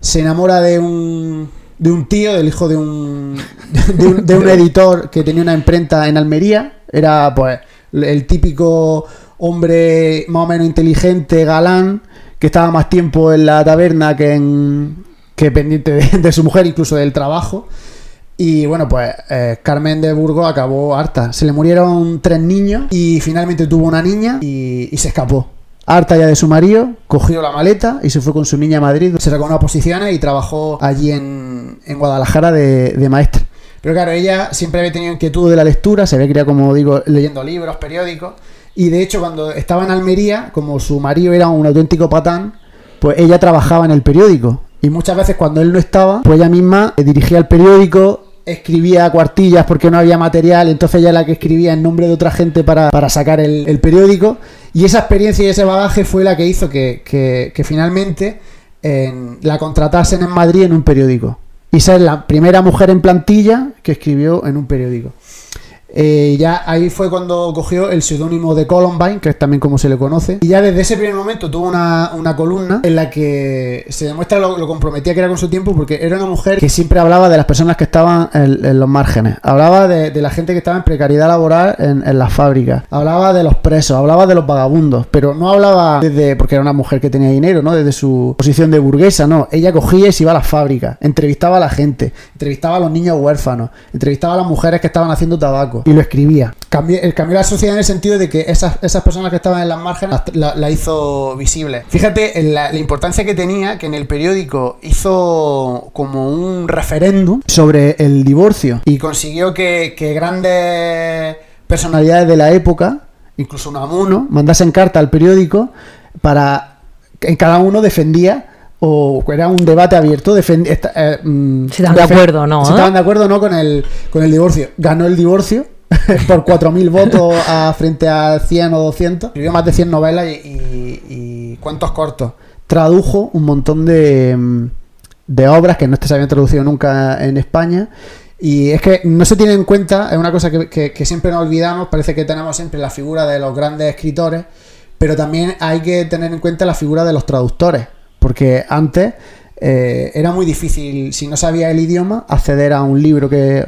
Se enamora de un, de un tío, del hijo de un, de un, de un editor que tenía una imprenta en Almería. Era, pues, el típico hombre más o menos inteligente, galán, que estaba más tiempo en la taberna que, en, que pendiente de, su mujer, incluso del trabajo. Y bueno, pues eh, Carmen de Burgos acabó harta. Se le murieron tres niños y finalmente tuvo una niña y, y se escapó. Harta ya de su marido, cogió la maleta y se fue con su niña a Madrid. Se sacó unas posiciones y trabajó allí en, en Guadalajara de, de maestra. Pero claro, ella siempre había tenido inquietud de la lectura, se había criado, como digo, leyendo libros, periódicos. Y de hecho, cuando estaba en Almería, como su marido era un auténtico patán, pues ella trabajaba en el periódico. Y muchas veces cuando él no estaba, pues ella misma dirigía el periódico, escribía cuartillas porque no había material, entonces ella la que escribía en nombre de otra gente para, para sacar el, el periódico. Y esa experiencia y ese bagaje fue la que hizo que, que- que finalmente en- la contratasen en Madrid en un periódico. Y ser la primera mujer en plantilla que escribió en un periódico. Eh, ya ahí fue cuando cogió el seudónimo de Columbine, que es también como se le conoce. Y ya desde ese primer momento tuvo una, una columna en la que se demuestra lo, comprometida que era con su tiempo, porque era una mujer que siempre hablaba de las personas que estaban en, los márgenes. Hablaba de, de la gente que estaba en precariedad laboral en, en las fábricas. Hablaba de los presos, hablaba de los vagabundos. Pero no hablaba desde, porque era una mujer que tenía dinero, ¿no? Desde su posición de burguesa, no. Ella cogía y se iba a las fábricas, entrevistaba a la gente, entrevistaba a los niños huérfanos, entrevistaba a las mujeres que estaban haciendo tabaco y lo escribía. Cambió, el cambió la sociedad en el sentido de que esas, esas personas que estaban en las márgenes la, la hizo visible. Fíjate en la, la importancia que tenía que en el periódico hizo como un referéndum sobre el divorcio y consiguió que, que grandes personalidades de la época, incluso Unamuno, mandasen carta al periódico para que en cada uno defendía o era un debate abierto defend- eh, mm, Si estaban de acuerdo o no, si ¿eh? estaban de acuerdo o no con el, con el divorcio. Ganó el divorcio por 4.000 votos frente a 100 o 200. Escribió más de 100 novelas y, y- cuentos cortos. Tradujo un montón de, mm, de obras que no se habían traducido nunca en España. Y es que no se tiene en cuenta, es una cosa que, siempre nos olvidamos, parece que tenemos siempre la figura de los grandes escritores, pero también hay que tener en cuenta la figura de los traductores, porque antes eh, era muy difícil, si no sabía el idioma, acceder a un libro que...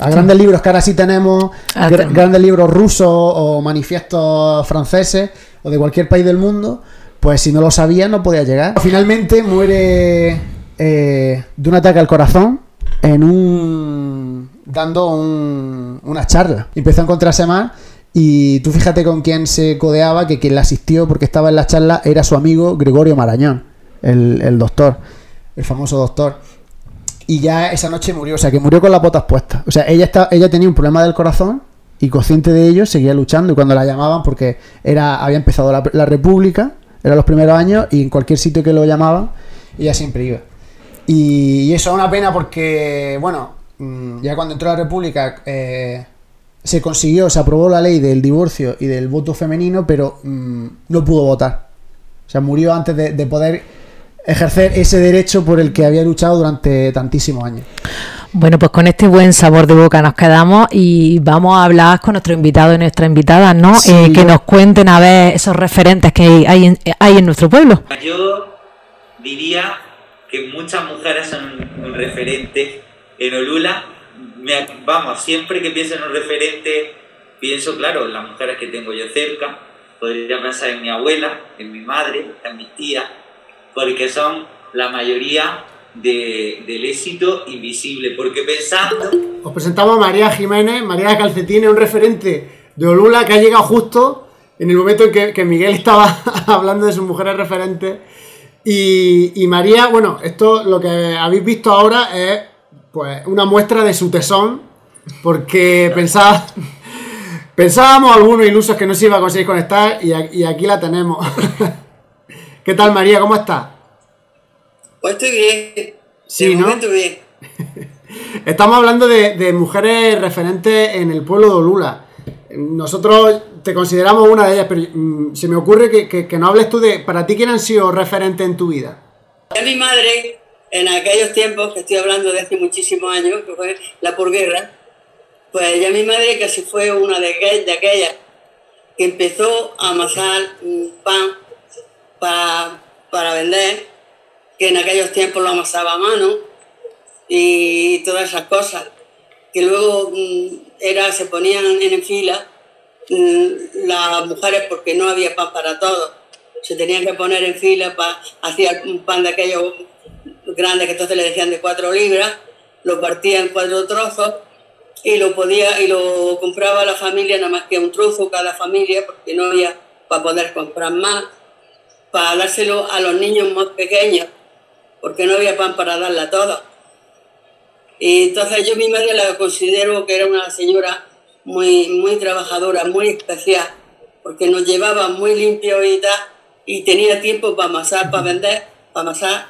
a grandes libros que ahora sí tenemos, Ah, gr- grandes libros rusos o manifiestos franceses o de cualquier país del mundo, pues si no lo sabía no podía llegar. Finalmente muere eh, de un ataque al corazón en un dando un- una charla. Empezó a encontrarse más y tú fíjate con quién se codeaba, que quien la asistió porque estaba en la charla era su amigo Gregorio Marañón, el, el doctor, el famoso doctor. Y ya esa noche murió, o sea que murió con las botas puestas. O sea, ella, está, ella tenía un problema del corazón y consciente de ello seguía luchando. Y cuando la llamaban, porque era había empezado la, la República, eran los primeros años y en cualquier sitio que lo llamaban, ella siempre iba. Y, eso es una pena porque, bueno, mm, ya cuando entró la República eh, se consiguió, se aprobó la ley del divorcio y del voto femenino, pero mm, no pudo votar. O sea, murió antes de, de poder ejercer ese derecho por el que había luchado durante tantísimos años. Bueno, pues con este buen sabor de boca nos quedamos y vamos a hablar con nuestro invitado y nuestra invitada, ¿no? Eh, que nos cuenten a ver esos referentes que hay en, hay en nuestro pueblo. Yo diría que muchas mujeres son un referente en Olula. vamos, siempre que pienso en un referente, pienso, claro, en las mujeres que tengo yo cerca. Podría pensar en mi abuela, en mi madre, en mis tías, porque son la mayoría del éxito invisible. Porque pensando. Os presentamos a María Jiménez, María Calcetine, un referente de Olula que ha llegado justo en el momento en que, Miguel estaba hablando de sus mujeres referentes. Y, María, bueno, esto lo que habéis visto ahora es pues una muestra de su tesón, porque pensaba, pensábamos algunos ilusos que no se iba a conseguir conectar y, y aquí la tenemos. ¿Qué tal María? ¿Cómo estás? Pues estoy bien. Sí, ¿no? bien. Estamos hablando de, mujeres referentes en el pueblo de Olula. Nosotros te consideramos una de ellas, pero mm, se me ocurre que, que, no hables tú de, para ti, ¿quién han sido referentes en tu vida? Mi madre, en aquellos tiempos, que estoy hablando de hace muchísimos años, que fue la porguerra, pues ya mi madre casi fue una de, de aquellas que empezó a amasar pan para, para vender que en aquellos tiempos lo amasaba a mano y todas esas cosas, que luego mm, era, se ponían en fila mm, las mujeres porque no había pan para todos. Se tenían que poner en fila para hacer un pan de aquellos grandes que entonces le decían de cuatro libras, lo partía en cuatro trozos y lo podía y lo compraba la familia nada más que un trozo cada familia porque no había para poder comprar más, para dárselo a los niños más pequeños porque no había pan para darla a todos. Y entonces yo mi madre la considero que era una señora muy, muy trabajadora, muy especial, porque nos llevaba muy limpio y tal, y tenía tiempo para amasar, para vender, para amasar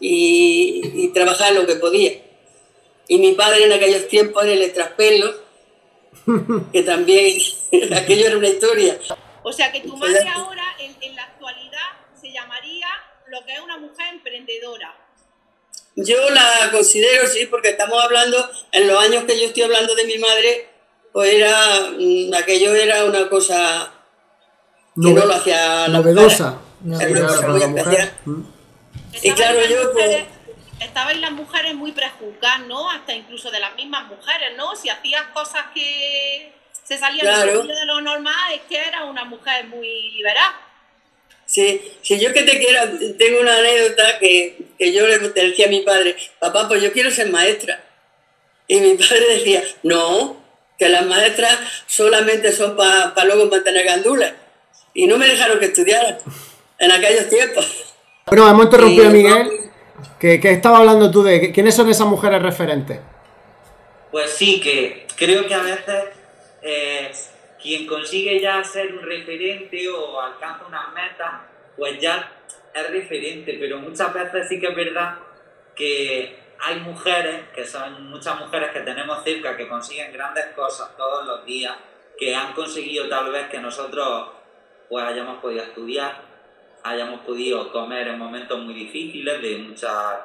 y, y trabajar lo que podía. Y mi padre en aquellos tiempos en el traspelo, que también aquello era una historia. O sea que tu madre ahora en, en la actualidad se llamaría lo que es una mujer emprendedora? Yo la considero, sí, porque estamos hablando, en los años que yo estoy hablando de mi madre, pues era, mm, aquello era una cosa que no lo hacía la novedosa. Mujer. muy especial. Y claro, yo pues... Estaban las mujeres muy prejuzgadas, ¿no? Hasta incluso de las mismas mujeres, ¿no? Si hacías cosas que se salían de lo normal, es que era una mujer muy liberal. Sí, si yo que te quiero, tengo una anécdota que, yo le decía a mi padre, papá, pues yo quiero ser maestra. Y mi padre decía, no, que las maestras solamente son para luego mantener gandulas. Y no me dejaron que estudiara en aquellos tiempos. Bueno, hemos interrumpido a Miguel. ¿Qué, estaba hablando tú de quiénes son esas mujeres referentes? Pues sí, que creo que a veces eh, quien consigue ya ser un referente o alcanza unas metas, pues ya es referente, pero muchas veces sí que es verdad que hay mujeres, que son muchas mujeres que tenemos cerca, que consiguen grandes cosas todos los días, que han conseguido tal vez que nosotros pues hayamos podido estudiar, hayamos podido comer en momentos muy difíciles, de muchas...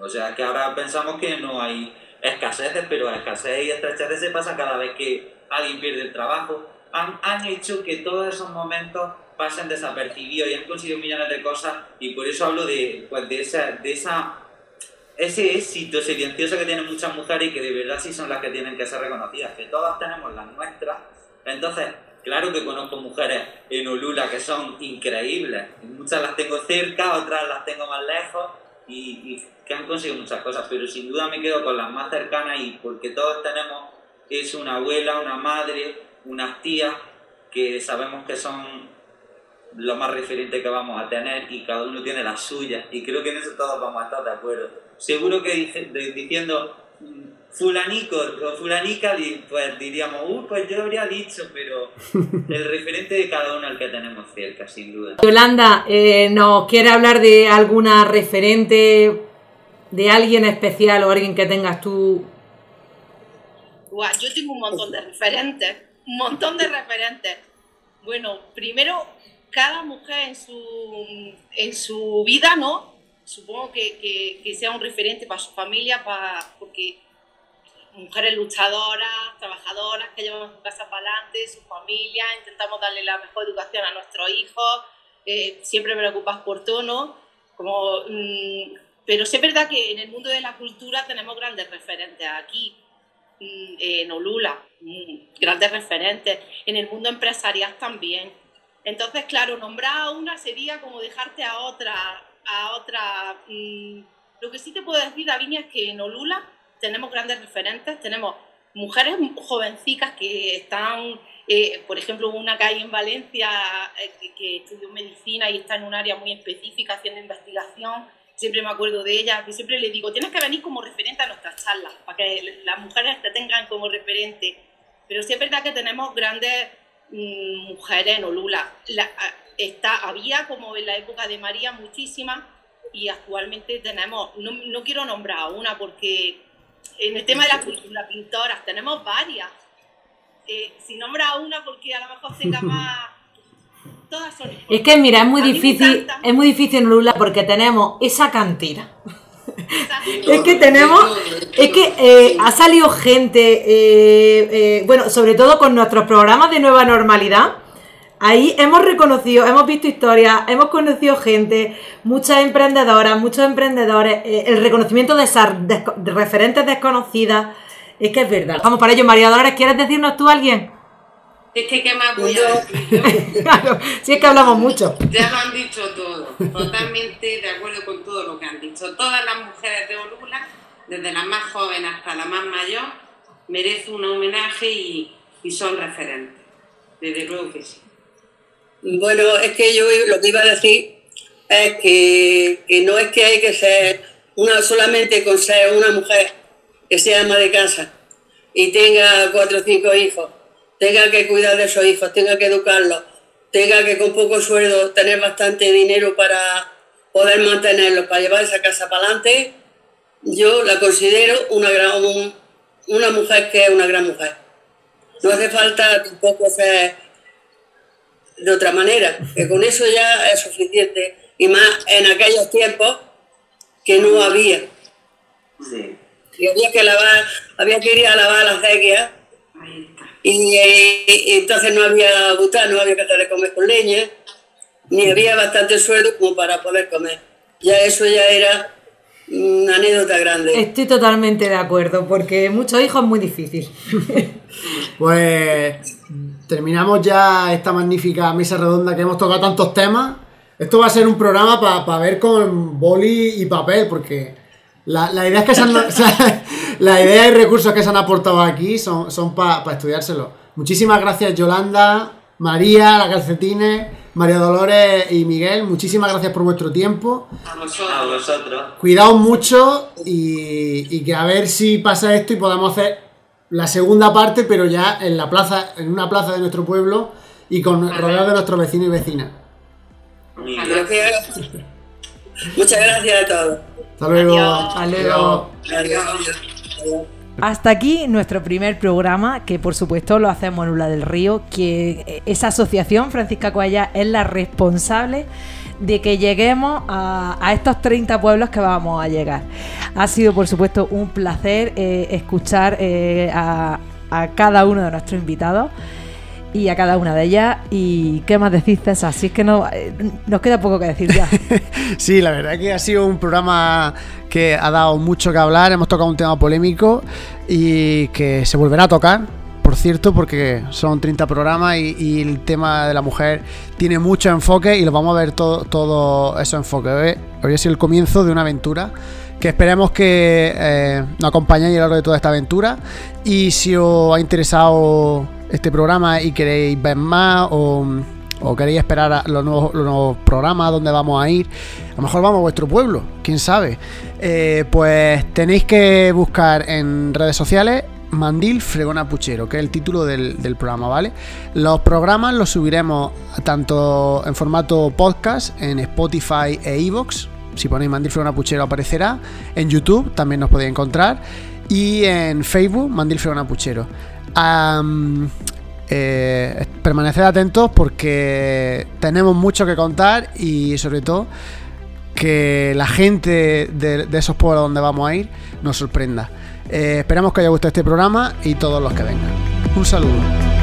O sea, que ahora pensamos que no hay escaseces, pero escasez y estrechez se pasa cada vez que alguien pierde el trabajo, han, han hecho que todos esos momentos pasen desapercibidos y han conseguido millones de cosas y por eso hablo de, pues, de, esa, de esa, ese éxito silencioso que tienen muchas mujeres y que de verdad sí son las que tienen que ser reconocidas, que todas tenemos las nuestras. Entonces, claro que conozco mujeres en Olula que son increíbles, muchas las tengo cerca, otras las tengo más lejos y, y que han conseguido muchas cosas, pero sin duda me quedo con las más cercanas y porque todos tenemos es una abuela, una madre, unas tías que sabemos que son lo más referente que vamos a tener y cada uno tiene la suya y creo que en eso todos vamos a estar de acuerdo. Seguro que diciendo fulanico o fulanica, pues diríamos, uy, pues yo habría dicho, pero el referente de cada uno al que tenemos cerca, sin duda. Yolanda, eh, ¿nos quiere hablar de alguna referente, de alguien especial o alguien que tengas tú? yo tengo un montón de referentes, un montón de referentes. Bueno, primero, cada mujer en su, en su vida, ¿no? Supongo que, que, sea un referente para su familia, para, porque mujeres luchadoras, trabajadoras, que llevan su casa para adelante, su familia, intentamos darle la mejor educación a nuestros hijos, eh, siempre me preocupas por tono, como, mm, pero sí es verdad que en el mundo de la cultura tenemos grandes referentes aquí, en Olula, mm, grandes referentes, en el mundo empresarial también. Entonces, claro, nombrar a una sería como dejarte a otra, a otra. lo que sí te puedo decir, Davinia, es que en Olula tenemos grandes referentes, tenemos mujeres jovencicas que están, eh, por ejemplo, una que hay en Valencia eh, que, estudió medicina y está en un área muy específica haciendo investigación, siempre me acuerdo de ella, que siempre le digo, tienes que venir como referente a nuestras charlas, para que las mujeres te tengan como referente. Pero sí es verdad que tenemos grandes mm, mujeres en Olula. está, había, como en la época de María, muchísimas, y actualmente tenemos, no, no quiero nombrar a una porque en el tema de la cultura, pintoras, tenemos varias. Eh, si nombra una, porque a lo mejor tenga más. Todas son Es que mira, es muy difícil, es muy difícil Lula porque tenemos esa cantera. es que tenemos, es que eh, ha salido gente, eh, bueno, sobre todo con nuestros programas de nueva normalidad, Ahí hemos reconocido, hemos visto historias, hemos conocido gente, muchas emprendedoras, muchos emprendedores, eh, el reconocimiento de esas referentes desconocidas. Es que es verdad. Vamos para ello, María Dolores, ¿quieres decirnos tú a alguien? Es que, ¿qué más voy a decir claro, sí es que hablamos mucho. Ya lo han dicho todo, totalmente de acuerdo con todo lo que han dicho. Todas las mujeres de Olula, desde las más jóvenes hasta la más mayor, merecen un homenaje y, y son referentes. Desde luego que sí. Bueno, es que yo lo que iba a decir es que, no es que hay que ser una solamente con ser una mujer que sea ama de casa y tenga cuatro o cinco hijos, tenga que cuidar de esos hijos, tenga que educarlos, tenga que con poco sueldo tener bastante dinero para poder mantenerlos, para llevar esa casa para adelante, yo la considero una, gran, una mujer que es una gran mujer. No hace falta tampoco ser de otra manera, que con eso ya es suficiente. Y más en aquellos tiempos que no había. Sí. Y había que lavar, había que ir a lavar las acequias. Y, entonces no había bután, no había que hacer de comer con leña, ni había bastante sueldo como para poder comer. Ya eso ya era una anécdota grande. Estoy totalmente de acuerdo, porque muchos hijos es muy difícil. pues terminamos ya esta magnífica mesa redonda que hemos tocado tantos temas. Esto va a ser un programa para ver con boli y papel, porque la, idea es que se la idea y recursos que se han aportado aquí son, son para estudiárselo. Muchísimas gracias, Yolanda, María, la calcetines, María Dolores y Miguel. Muchísimas gracias por vuestro tiempo. A vosotros. Cuidaos mucho y, y que a ver si pasa esto y podemos hacer la segunda parte, pero ya en la plaza, en una plaza de nuestro pueblo y con rodeado de nuestros vecinos y vecinas. Muchas gracias a todos. Hasta luego. Hasta luego. Hasta aquí nuestro primer programa, que por supuesto lo hacemos en Ula del Río, que esa asociación, Francisca Coalla, es la responsable de que lleguemos a, estos 30 pueblos que vamos a llegar. Ha sido, por supuesto, un placer eh, escuchar eh, a, cada uno de nuestros invitados y a cada una de ellas. ¿Y qué más decís, César? Así es que no, eh, nos queda poco que decir ya. sí, la verdad que ha sido un programa que ha dado mucho que hablar. Hemos tocado un tema polémico y que se volverá a tocar por cierto, porque son 30 programas y, el tema de la mujer tiene mucho enfoque y lo vamos a ver todo, todo esos enfoques. Hoy, ha sido el comienzo de una aventura que esperemos que eh, nos acompañéis a lo largo de toda esta aventura y si os ha interesado este programa y queréis ver más o queréis esperar a los nuevos, programas donde vamos a ir, a lo mejor vamos a vuestro pueblo, quién sabe. Eh, pues tenéis que buscar en redes sociales Mandil Fregona Puchero, que es el título del, del programa, ¿vale? Los programas los subiremos tanto en formato podcast en Spotify e Evox. Si ponéis Mandil Fregona Puchero aparecerá. En YouTube también nos podéis encontrar. Y en Facebook, Mandil Fregona Puchero. Eh, permaneced atentos porque tenemos mucho que contar y sobre todo que la gente de, de esos pueblos donde vamos a ir nos sorprenda. Eh, esperamos que haya gustado este programa y todos los que vengan. Un saludo.